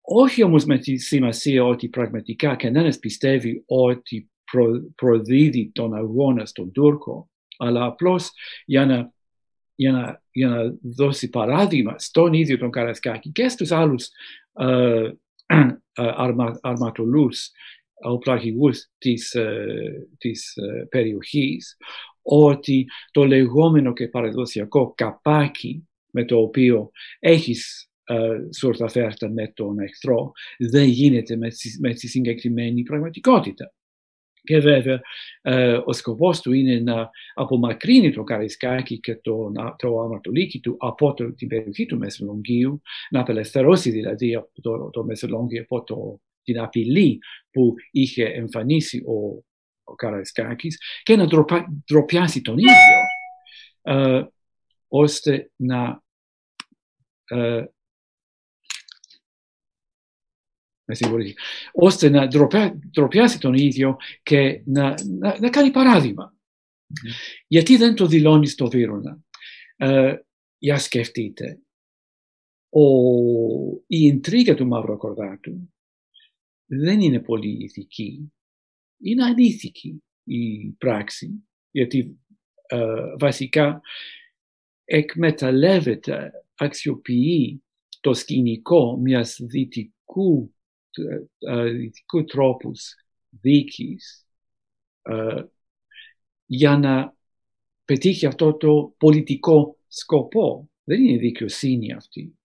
Speaker 2: όχι όμως με τη σημασία ότι πραγματικά κανένας πιστεύει ότι προ, προδίδει τον αγώνα στον Τούρκο, αλλά απλώς για να για να, για να δώσει παράδειγμα στον ίδιο τον Καρασκάκη και στους άλλους uh, αρμα, αρματολούς οπλαρχηγούς της, uh, της uh, περιοχής ότι το λεγόμενο και παραδοσιακό καπάκι με το οποίο έχεις uh, με τον εχθρό δεν γίνεται με, με τη συγκεκριμένη πραγματικότητα. Και βέβαια ε, ο σκοπός του είναι να απομακρύνει το Καρισκάκι και το, το Ανατολίκη του από το, την περιοχή του Μεσολογγίου, να απελευθερώσει δηλαδή το, το Μεσολόγγιο από το, την απειλή που είχε εμφανίσει ο, ο Καραϊσκάκης και να ντροπα, ντροπιάσει τον ίδιο ε, ώστε να ε, μες συγχωρείτε, ώστε να ντροπιάσει τον ίδιο και να, να, να κάνει παράδειγμα. Mm. Γιατί δεν το δηλώνεις στο Βύρονα. Ε, για σκεφτείτε, ο, η ιντρίγα του Μαυροκορδάτου δεν είναι πολύ ηθική. Είναι ανήθικη η πράξη, γιατί ε, βασικά εκμεταλλεύεται, αξιοποιεί το σκηνικό μιας δυτικού ειδικού τρόπους δίκης για να πετύχει αυτό το πολιτικό σκοπό. Δεν είναι δικαιοσύνη αυτή.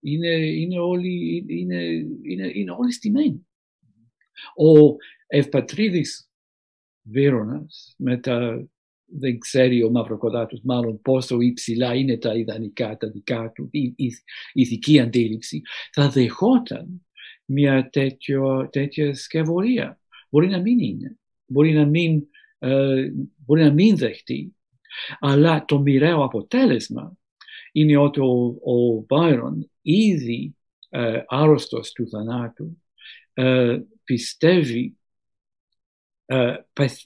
Speaker 2: Είναι, είναι, όλοι, είναι, είναι, είναι όλοι στημένοι. Ο Ευπατρίδης Βέρονας με τα δεν ξέρει ο Μαυροκοδάτος μάλλον πόσο υψηλά είναι τα ιδανικά, τα δικά του, η, η ηθική αντίληψη, θα δεχόταν μια τέτοιο, τέτοια σκευωρία. Μπορεί να μην είναι, μπορεί να μην, ε, μπορεί να μην δεχτεί, αλλά το μοιραίο αποτέλεσμα είναι ότι ο, ο Μπάιρον ήδη ε, άρρωστος του θανάτου ε, πιστεύει, ε,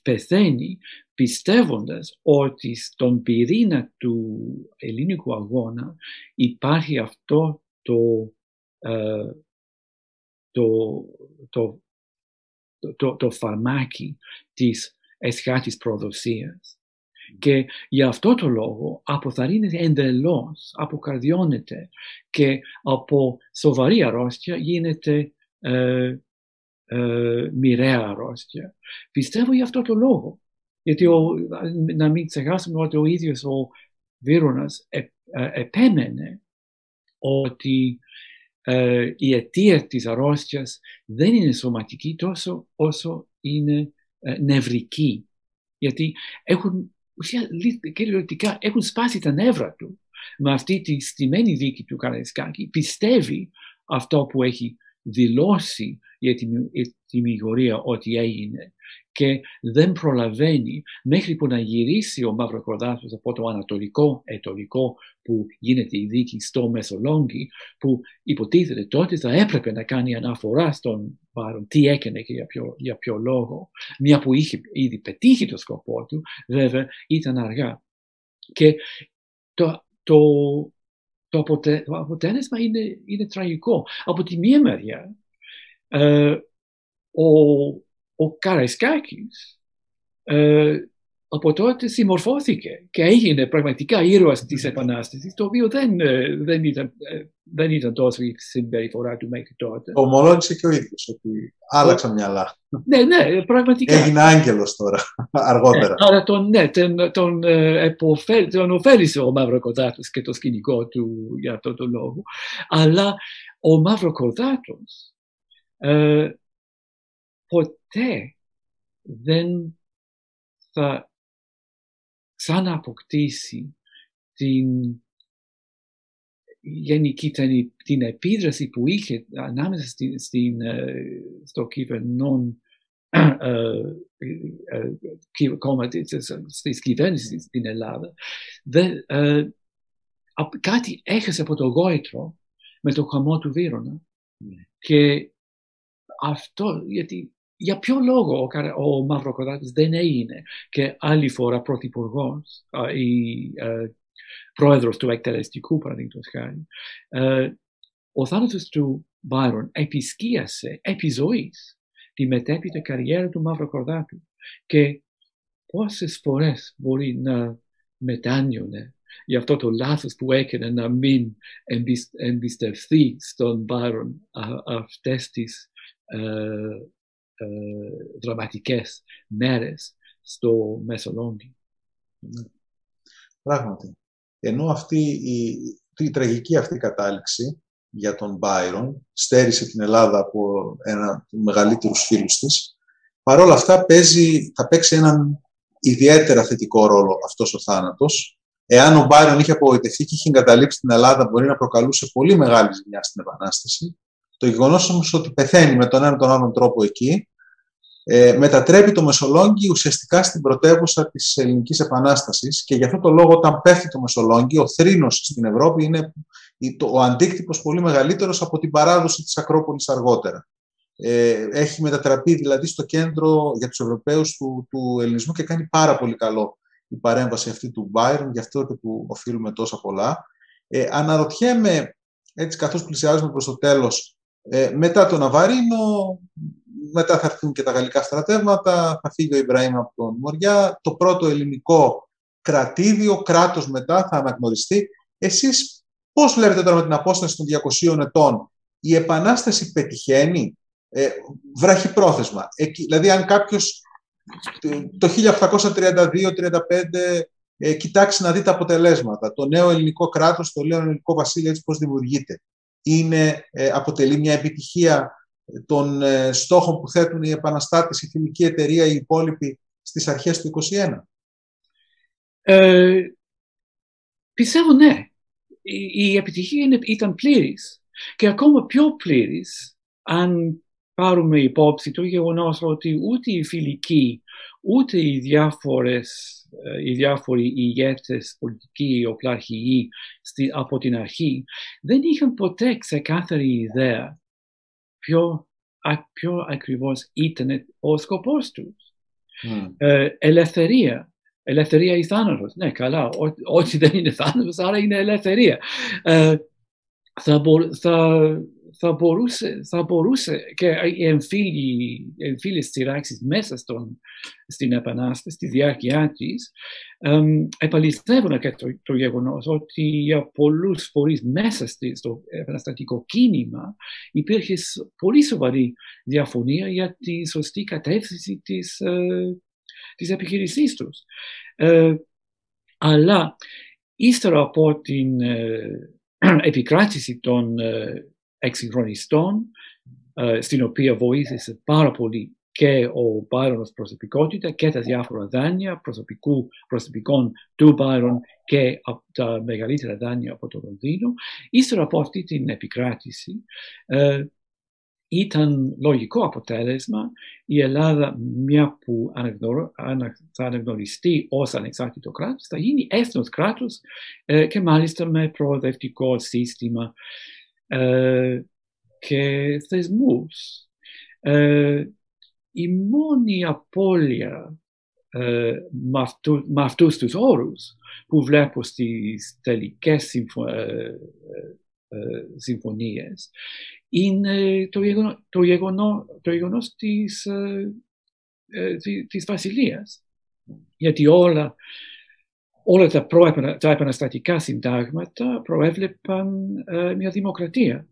Speaker 2: πεθαίνει πιστεύοντας ότι στον πυρήνα του ελληνικού αγώνα υπάρχει αυτό το, ε, το, το, το, το, φαρμάκι της εσχάτης προδοσίας. Και για αυτό το λόγο αποθαρρύνεται εντελώς, αποκαρδιώνεται και από σοβαρή αρρώστια γίνεται ε, ε, μοιραία αρρώστια. Πιστεύω για αυτό το λόγο. Γιατί ο, να μην ξεχάσουμε ότι ο ίδιος ο Βίρονας ε, ε, επέμενε ότι ε, η αιτία της αρρώστιας δεν είναι σωματική τόσο όσο είναι ε, νευρική. Γιατί έχουν, ουσία, κυριολεκτικά έχουν σπάσει τα νεύρα του. Με αυτή τη στημένη δίκη του Καραϊσκάκη πιστεύει αυτό που έχει δηλώσει για τη μηγορία ότι έγινε και δεν προλαβαίνει μέχρι που να γυρίσει ο Μαυροκορδάτος από το ανατολικό ετολικό που γίνεται η δίκη στο Μεσολόγγι που υποτίθεται τότε θα έπρεπε να κάνει αναφορά στον Βάρον τι έκανε και για ποιο, για ποιο λόγο μια που είχε ήδη πετύχει το σκοπό του βέβαια ήταν αργά. Και το, το, το, αποτέλεσμα είναι, είναι τραγικό. Από τη μία μεριά ε, ο ο Καραϊσκάκης ε, από τότε συμμορφώθηκε και έγινε πραγματικά ήρωας της Επανάστασης, το οποίο δεν, ε, δεν, ήταν, ε, δεν ήταν τόσο η συμπεριφορά του μέχρι τότε.
Speaker 1: Ομολόγησε και ο ίδιος ότι άλλαξα μυαλά.
Speaker 2: Ναι, ναι, πραγματικά.
Speaker 1: Έγινε άγγελος τώρα, αργότερα.
Speaker 2: Ναι, άρα τον, ναι, τον, τον, εποφέλ, τον ωφέλησε ο Μαύρο Κοδάτος και το σκηνικό του για αυτό το λόγο. Αλλά ο Μαύρο Κοδάτος ε, ποτέ δεν θα ξανααποκτήσει την γενική την, επίδραση που είχε ανάμεσα στην, στην, ε, στο κυβερνών ε, ε, κόμμα της κυβέρνησης στην Ελλάδα κάτι έχασε από το γόητρο με το χαμό του Βίρονα ναι. και αυτό γιατί για ποιο λόγο ο, ο Μαυροκοράτης δεν έγινε και άλλη φορά πρωθυπουργός ή ε, πρόεδρος του εκτελεστικού παραδείγματος χάρη. Ε, ο θάνατος του Μπάιρον επισκίασε επί ζωής τη μετέπειτα καριέρα του Μαυροκορδάτου και πόσες φορές μπορεί να μετάνιωνε για αυτό το λάθος που έκανε να μην εμπιστευθεί στον Μπάιρον αυτές τις ε, ε, δραματικές μέρες στο Μεσολόγγι.
Speaker 1: Πράγματι. Ενώ αυτή η, η τραγική αυτή κατάληξη για τον Μπάιρον στέρισε την Ελλάδα από ένα τους μεγαλύτερους φίλους της, παρόλα αυτά παίζει, θα παίξει έναν ιδιαίτερα θετικό ρόλο αυτός ο θάνατος. Εάν ο Μπάιρον είχε απογοητευτεί και είχε εγκαταλείψει την Ελλάδα, μπορεί να προκαλούσε πολύ μεγάλη ζημιά στην Επανάσταση. Το γεγονός όμως ότι πεθαίνει με τον ένα τον άλλον τρόπο εκεί, ε, μετατρέπει το Μεσολόγγι ουσιαστικά στην πρωτεύουσα της Ελληνικής Επανάστασης και γι' αυτό το λόγο, όταν πέφτει το Μεσολόγγι, ο θρήνος στην Ευρώπη είναι ο αντίκτυπος πολύ μεγαλύτερος από την παράδοση της Ακρόπολης αργότερα. Ε, έχει μετατραπεί δηλαδή στο κέντρο για τους Ευρωπαίους του, του ελληνισμού και κάνει πάρα πολύ καλό η παρέμβαση αυτή του Μπάιρον, γι' αυτό και του οφείλουμε τόσα πολλά. Ε, αναρωτιέμαι, έτσι καθώς πλησιάζουμε προς το τέλος, ε, μετά τον Ναβαρίνο, μετά θα έρθουν και τα γαλλικά στρατεύματα, θα φύγει ο Ιμπραήμ από τον Μοριά, το πρώτο ελληνικό κρατήδιο, κράτος μετά θα αναγνωριστεί. Εσείς πώς βλέπετε τώρα με την απόσταση των 200 ετών, η Επανάσταση πετυχαίνει, ε, βραχυπρόθεσμα. Εκεί, δηλαδή αν κάποιος το 1832-35 ε, κοιτάξει να δει τα αποτελέσματα. Το νέο ελληνικό κράτος, το νέο ελληνικό βασίλειο έτσι πώς δημιουργείται. Είναι, ε, αποτελεί μια επιτυχία των ε, στόχων που θέτουν οι επαναστάτες, η φιλική εταιρεία, οι υπόλοιποι στις αρχές του 1921.
Speaker 2: Ε, πιστεύω ναι. Η, η επιτυχία είναι, ήταν πλήρης και ακόμα πιο πλήρης αν πάρουμε υπόψη το γεγονός ότι ούτε οι φιλικοί, ούτε οι, διάφορες, ε, οι διάφοροι ηγέτες πολιτικοί, οπλαρχηγοί από την αρχή δεν είχαν ποτέ ξεκάθαρη ιδέα ποιο, ποιο ακριβώς ήταν ο σκοπός τους. Mm. Ε, ελευθερία. Ελευθερία ή θάνατος. Ναι, καλά. Ό,τι δεν είναι θάνατος, άρα είναι ελευθερία. Ε, θα, θα, θα, μπορούσε, θα μπορούσε και οι εμφύλιες σειράξεις μέσα στον, στην Επανάσταση, στη διάρκεια της, επαληθεύουν και το, το γεγονός ότι για πολλούς φορείς μέσα στο επαναστατικό κίνημα υπήρχε πολύ σοβαρή διαφωνία για τη σωστή κατεύθυνση της ε, της επιχείρησής τους. Ε, αλλά ύστερα από την ε, επικράτηση των ε, εξυγχρονιστών, ε, στην οποία βοήθησε πάρα πολύ και ο Μπάιρον ως προσωπικότητα και τα διάφορα δάνεια προσωπικού, προσωπικών του Μπάιρον και τα μεγαλύτερα δάνεια από το Λονδίνο. Ύστερα από αυτή την επικράτηση ε, ήταν λογικό αποτέλεσμα η Ελλάδα, μια που θα αναγνωριστεί ως ανεξάρτητο κράτος, θα γίνει έθνος κράτος ε, και μάλιστα με προοδευτικό σύστημα ε, και θεσμούς. Ε, η μόνη απώλεια ε, με, αυτού, με αυτούς τους όρους που βλέπω στις τελικές συμφω, ε, ε, συμφωνίες είναι το, γεγονό, το, γεγονό, το γεγονός της, ε, της βασιλείας. Γιατί όλα, όλα τα, προ, τα επαναστατικά συντάγματα προέβλεπαν μια δημοκρατία.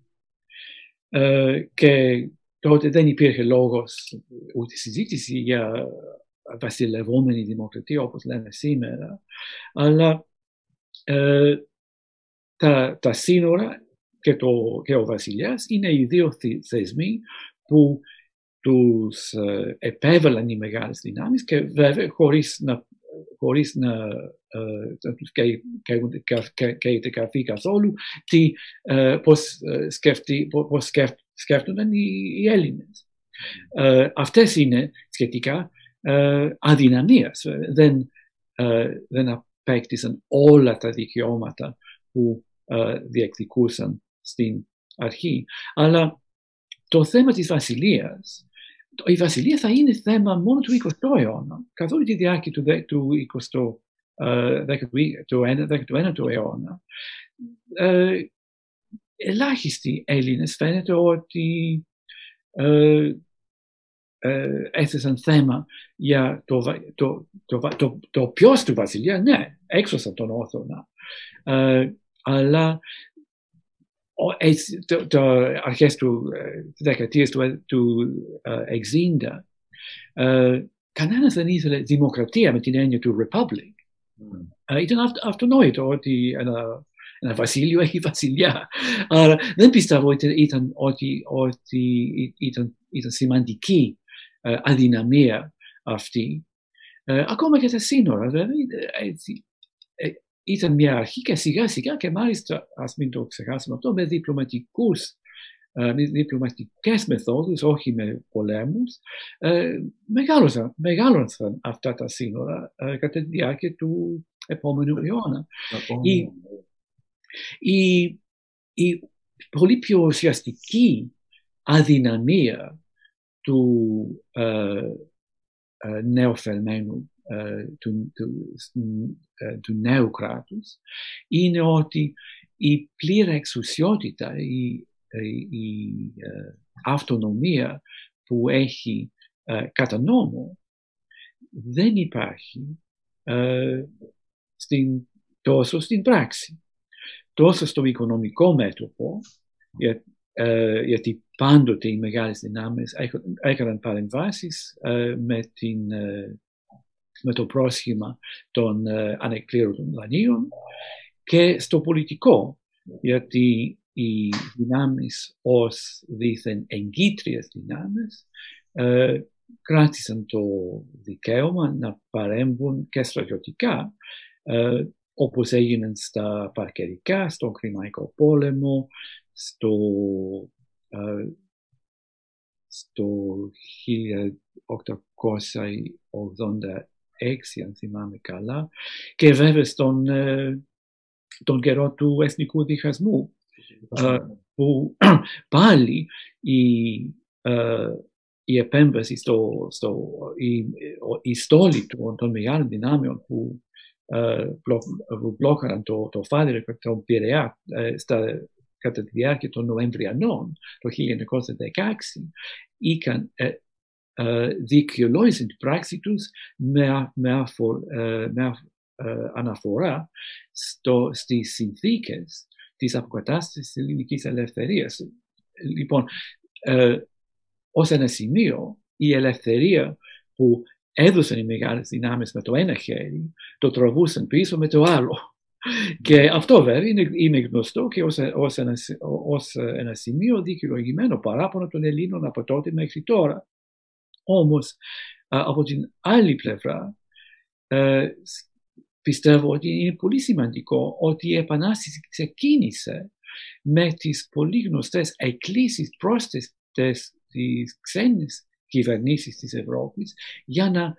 Speaker 2: και τότε δεν υπήρχε λόγος ούτε συζήτηση για βασιλευόμενη δημοκρατία όπως λέμε σήμερα, αλλά ε, τα, τα σύνορα και, το, και ο βασιλιάς είναι οι δύο θεσμοί που τους ε, επέβαλαν οι μεγάλες δυνάμεις και βέβαια χωρίς να, χωρίς να ε, τους καείται καρφί καθόλου τι, ε, πώς, ε, σκεφτεί, πώς σκέφτονταν οι, οι Έλληνες. Ε, αυτές είναι σχετικά ε, αδυναμίες. Δεν, ε, δεν απέκτησαν όλα τα δικαιώματα που ε, διεκδικούσαν στην αρχή. Αλλά το θέμα της βασιλείας, η βασιλεία θα είναι θέμα μόνο του 20ου αιώνα. Καθ' όλη τη διάρκεια του, του 20ου του 19ου αιώνα, ελάχιστοι Έλληνες φαίνεται ότι ε, ε, έθεσαν θέμα για το, το, το, το, το ποιος του βασιλεία, ναι, έξω από τον Όθωνα. Ε, αλλά έτσι, το, το, αρχές του ε, δεκαετίας του, του ε, 60 ε, κανένας δεν ήθελε δημοκρατία με την έννοια του republic. Mm. Ε, ήταν αυτο, αυτονόητο ότι ένα ένα βασίλειο έχει βασιλιά. Άρα δεν πιστεύω ότι ήταν, ότι, ότι ήταν, ήταν σημαντική uh, αδυναμία αυτή. Uh, ακόμα και τα σύνορα, δηλαδή, έτσι, ε, ήταν μια αρχή και σιγά σιγά και μάλιστα, ας μην το ξεχάσουμε αυτό, με διπλωματικούς με διπλωματικές μεθόδους, όχι με πολέμους, μεγάλωσαν, μεγάλωσαν αυτά τα σύνορα κατά τη διάρκεια του επόμενου αιώνα. Η, η, η πολύ πιο ουσιαστική αδυναμία του ε, ε, νέου φερμένου, ε, του, του, ε, του, νέου κράτους είναι ότι η πλήρη εξουσιότητα, η, η, ε, αυτονομία που έχει κατά νόμο δεν υπάρχει στην, τόσο στην πράξη. Τόσο στο οικονομικό μέτωπο, ε, γιατί πάντοτε οι μεγάλες δυνάμεις έκαναν παρεμβάσεις ε, με, την, ε, με το πρόσχημα των ε, ανεκπλήρωτων δανείων και στο πολιτικό, γιατί οι δυνάμεις ως δίθεν εγκύτριες δυνάμεις ε, κράτησαν το δικαίωμα να παρέμβουν και στρατιωτικά ε, όπως έγιναν στα παρκερικά, στον Κρημαϊκό πόλεμο, στο, ε, στο 1886 αν θυμάμαι καλά. Και βέβαια στον ε, τον καιρό του εθνικού διχασμού ε, που πάλι η, ε, η επέμβαση στο, στο η, η στόλη των μεγάλων δυνάμεων που που μπλόκαραν το, το Φάδερ και τον Πειραιά στα, κατά τη διάρκεια των Νοεμβριανών το 1916 είχαν ε, ε, δικαιολόγησαν την πράξη τους με, με, με αναφορά στο, στις συνθήκες της αποκατάστασης της ελληνικής ελευθερίας. Λοιπόν, ε, ως ένα σημείο η ελευθερία που έδωσαν οι μεγάλες δυνάμεις με το ένα χέρι, το τραβούσαν πίσω με το άλλο. Και αυτό βέβαια είναι, είναι γνωστό και ως, ως, ένα, ως ένα σημείο δικαιολογημένο παράπονο των Ελλήνων από τότε μέχρι τώρα. Όμως, από την άλλη πλευρά, ε, πιστεύω ότι είναι πολύ σημαντικό ότι η Επανάσταση ξεκίνησε με τις πολύ γνωστές εκκλήσεις προς τις, τις, τις ξένες κυβερνήσεις της Ευρώπης για να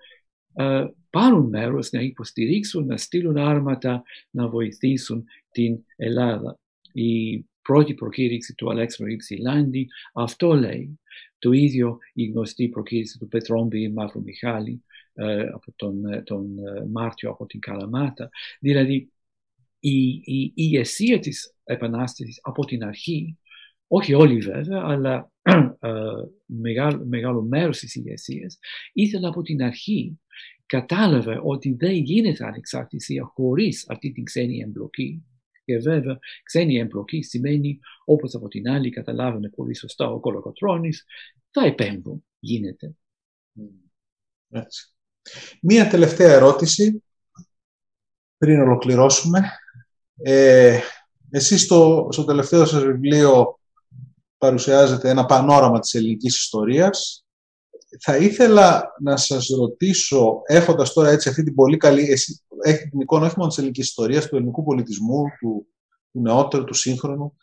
Speaker 2: uh, πάρουν μέρος, να υποστηρίξουν, να στείλουν άρματα, να βοηθήσουν την Ελλάδα. Η πρώτη προκήρυξη του Αλέξανδρου Υψηλάντη αυτό λέει. Το ίδιο η γνωστή προκήρυξη του Πετρόμπη Μαύρου Μιχάλη ε, από τον, ε, τον ε, Μάρτιο από την Καλαμάτα. Δηλαδή η, η, η ηγεσία της Επανάστασης από την αρχή, όχι όλοι βέβαια, αλλά μεγάλο, μεγάλο μέρος της ηγεσίας, ήθελε από την αρχή, κατάλαβε ότι δεν γίνεται ανεξαρτησία χωρίς αυτή την ξένη εμπλοκή. Και βέβαια, ξένη εμπλοκή σημαίνει, όπως από την άλλη καταλάβαινε πολύ σωστά ο Κολοκοτρώνης, θα επέμβουν, γίνεται.
Speaker 1: Έτσι. Μία τελευταία ερώτηση πριν ολοκληρώσουμε. Ε, εσείς στο, στο τελευταίο σας βιβλίο παρουσιάζετε ένα πανόραμα της ελληνικής ιστορίας. Θα ήθελα να σας ρωτήσω, έχοντας τώρα έτσι αυτή την πολύ καλή... Εσύ έχετε την εικόνα όχι μόνο της ελληνικής ιστορίας, του ελληνικού πολιτισμού, του, του νεότερου, του σύγχρονου.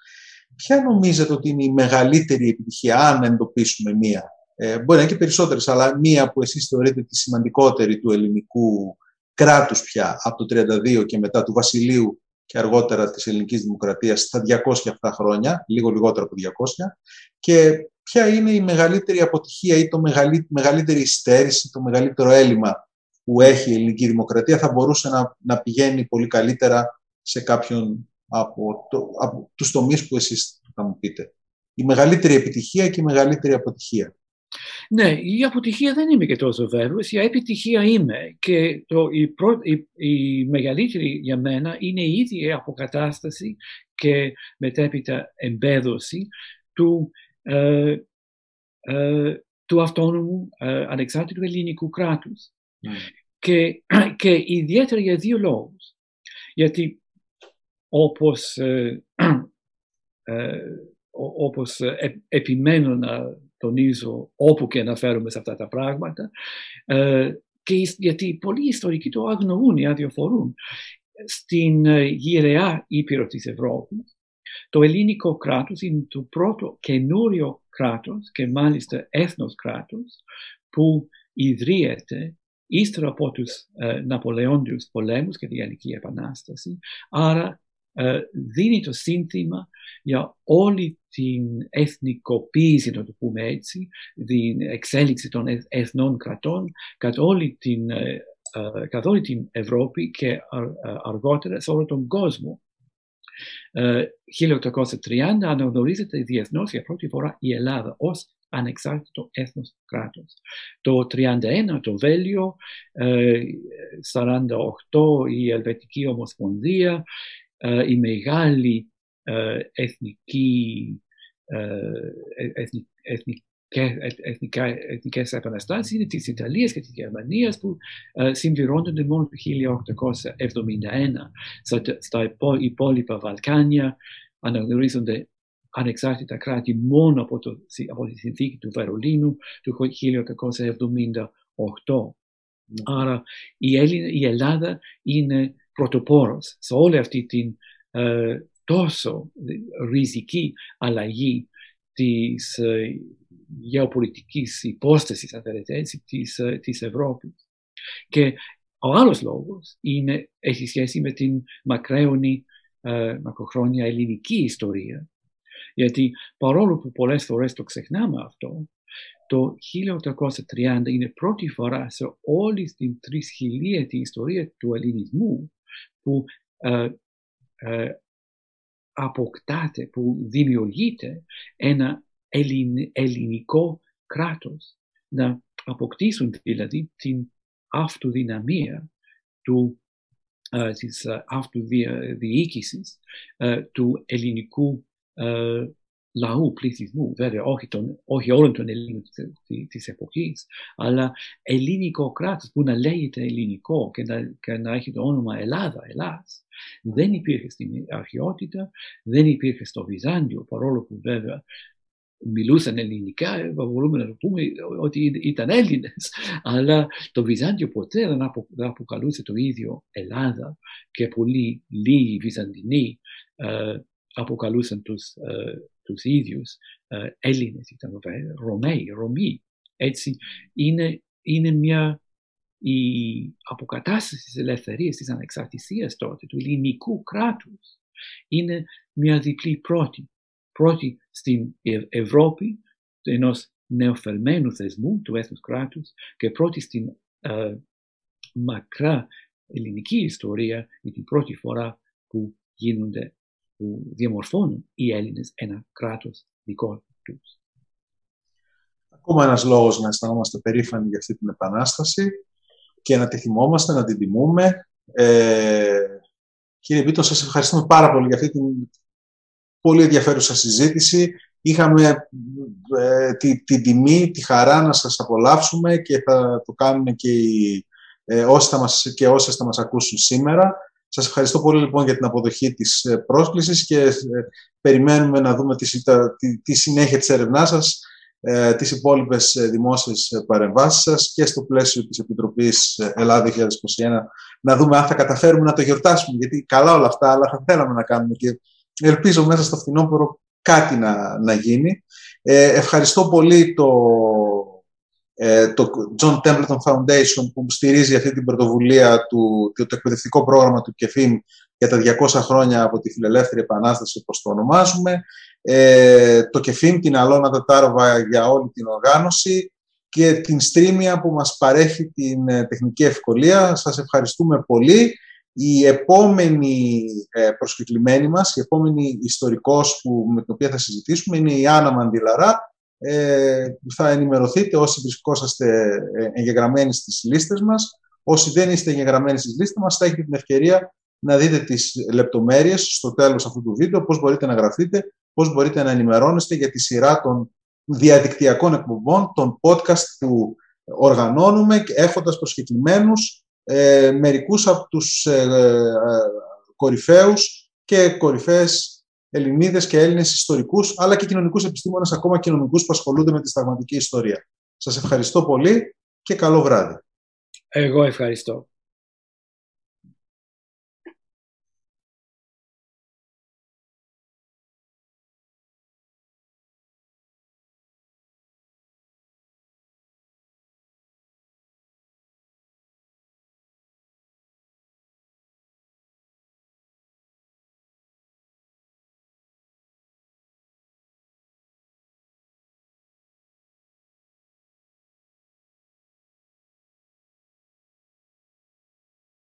Speaker 1: Ποια νομίζετε ότι είναι η μεγαλύτερη επιτυχία, αν εντοπίσουμε μία, ε, μπορεί να είναι και περισσότερες, αλλά μία που εσείς θεωρείτε τη σημαντικότερη του ελληνικού κράτους πια από το 1932 και μετά του Βασιλείου και αργότερα της ελληνικής δημοκρατίας στα 207 χρόνια, λίγο λιγότερο από 200 και ποια είναι η μεγαλύτερη αποτυχία ή το μεγαλύτερη υστέρηση, το μεγαλύτερο έλλειμμα που έχει η ελληνική δημοκρατία θα μπορούσε να, να πηγαίνει πολύ καλύτερα σε κάποιον από, το, από τους τομείς που εσείς θα μου πείτε. Η μεγαλύτερη επιτυχία και η μεγαλύτερη αποτυχία.
Speaker 2: Ναι, η αποτυχία δεν είμαι και τόσο βέβαιος, η επιτυχία είμαι και το, η, η, μεγαλύτερη για μένα είναι η ίδια η αποκατάσταση και μετέπειτα εμπέδωση του, ε, ε, του αυτόνομου ε, ανεξάρτητου ελληνικού κράτους. Ναι. Και, και ιδιαίτερα για δύο λόγους. Γιατί όπως, ε, ε, όπως επιμένω να τονίζω όπου και αναφέρομαι σε αυτά τα πράγματα ε, και γιατί πολλοί ιστορικοί το αγνοούν ή αδιοφορούν. Στην ε, γυραιά Ήπειρο της Ευρώπης το ελληνικό κράτος είναι το πρώτο καινούριο κράτος και μάλιστα έθνος κράτος που ιδρύεται ύστερα από τους ε, Ναπολεόντιους πολέμους και τη Γαλλική Επανάσταση. Άρα ε, δίνει το σύνθημα για όλη την εθνικοποίηση, να το πούμε έτσι, την εξέλιξη των εθνών κρατών, κατά όλη την, ε, ε, καθ' όλη την Ευρώπη και αργότερα σε όλο τον κόσμο. 1830 αναγνωρίζεται διεθνώς για πρώτη φορά η Ελλάδα ως ανεξάρτητο έθνος κράτος. Το 31 το Βέλιο, 48 η Ελβετική Ομοσπονδία, η μεγάλη εθνική εθνικές επαναστάσεις είναι της Ιταλίας και της Γερμανίας που ε, συμπληρώνονται μόνο το 1871. Στα υπόλοιπα Βαλκάνια αναγνωρίζονται ανεξάρτητα κράτη μόνο από, το, από τη συνθήκη του Βερολίνου του 1878. Άρα η, η Ελλάδα είναι πρωτοπόρος σε όλη αυτή την ε, τόσο ριζική αλλαγή της ε, γεωπολιτικής υπόστασης, αν θέλετε της, ε, της Ευρώπης. Και ο άλλος λόγος είναι, έχει σχέση με την μακραίωνη, ε, μακροχρόνια ελληνική ιστορία. Γιατί παρόλο που πολλές φορές το ξεχνάμε αυτό, το 1830 είναι πρώτη φορά σε όλη την τρισχιλίατη ιστορία του ελληνισμού που ε, ε, αποκτάται, που δημιουργείται ένα ελληνικό κράτος. Να αποκτήσουν δηλαδή την αυτοδυναμία του, ε, της αυτοδιοίκησης του ελληνικού λαού, πληθυσμού, βέβαια όχι, τον, όχι όλων των Ελλήνων της εποχής, αλλά ελληνικό κράτος που να λέγεται ελληνικό και να, και να έχει το όνομα Ελλάδα, Ελλάς, δεν υπήρχε στην αρχαιότητα, δεν υπήρχε στο Βυζάντιο, παρόλο που βέβαια μιλούσαν ελληνικά, μπορούμε να το πούμε ότι ήταν Έλληνες, αλλά το Βυζάντιο ποτέ δεν, αποκαλούσε το ίδιο Ελλάδα και πολλοί λίγοι Βυζαντινοί ε, αποκαλούσαν τους, ε, τους ίδιους ε, Έλληνες, ήταν Ρωμαίοι, Ρωμοί. Έτσι είναι, είναι μια η αποκατάσταση της ελευθερίας, της ανεξαρτησίας τότε, του ελληνικού κράτους, είναι μια διπλή πρώτη. Πρώτη στην Ευρώπη, ενός νεοφερμένου θεσμού του έθνους κράτους και πρώτη στην ε, μακρά ελληνική ιστορία είναι την πρώτη φορά που γίνονται που διαμορφώνουν οι Έλληνες ένα κράτος δικό τους.
Speaker 1: Ακόμα ένας λόγος να αισθανόμαστε περήφανοι για αυτή την επανάσταση και να τη θυμόμαστε, να την τιμούμε. Ε, κύριε Βίτο, σας ευχαριστούμε πάρα πολύ για αυτή την πολύ ενδιαφέρουσα συζήτηση. Είχαμε ε, τη, την τιμή, τη χαρά να σας απολαύσουμε και θα το κάνουμε και, οι, ε, όσοι θα μας, και όσες θα μας ακούσουν σήμερα. Σας ευχαριστώ πολύ λοιπόν για την αποδοχή της ε, πρόσκλησης και ε, περιμένουμε να δούμε τη, τη, τη συνέχεια της ερευνάς σας, ε, τις υπόλοιπες ε, δημόσιες παρεμβάσεις σας και στο πλαίσιο της Επιτροπής Ελλάδα 2021 να δούμε αν θα καταφέρουμε να το γιορτάσουμε, γιατί καλά όλα αυτά, αλλά θα θέλαμε να κάνουμε και ελπίζω μέσα στο φθινόπωρο κάτι να, να γίνει. Ε, ευχαριστώ πολύ το ε, το John Templeton Foundation που στηρίζει αυτή την πρωτοβουλία του, το εκπαιδευτικό πρόγραμμα του ΚΕΦΙΜ για τα 200 χρόνια από τη Φιλελεύθερη Επανάσταση, όπως το ονομάζουμε, ε, το ΚΕΦΙΜ, την Αλώνα Τατάροβα για όλη την οργάνωση και την Στρίμια που μας παρέχει την ε, τεχνική ευκολία. Σας ευχαριστούμε πολύ. Η επόμενη ε, προσκεκλημένη μας, η επόμενη ιστορικός που, με την οποία θα συζητήσουμε είναι η Άννα Μαντιλαρά, ε, θα ενημερωθείτε όσοι βρισκόσαστε ε, εγγεγραμμένοι στις λίστες μας. Όσοι δεν είστε εγγεγραμμένοι στις λίστες μας, θα έχετε την ευκαιρία να δείτε τις λεπτομέρειες στο τέλος αυτού του βίντεο, πώς μπορείτε να γραφτείτε, πώς μπορείτε να ενημερώνεστε για τη σειρά των διαδικτυακών εκπομπών, των podcast που οργανώνουμε, έχοντας προσκεκλημένους ε, μερικούς από τους ε, ε, κορυφαίους και κορυφαίες Ελληνίδες και Έλληνες ιστορικούς, αλλά και κοινωνικούς επιστήμονες, ακόμα κοινωνικούς που ασχολούνται με τη σταγματική ιστορία. Σας ευχαριστώ πολύ και καλό βράδυ.
Speaker 2: Εγώ ευχαριστώ.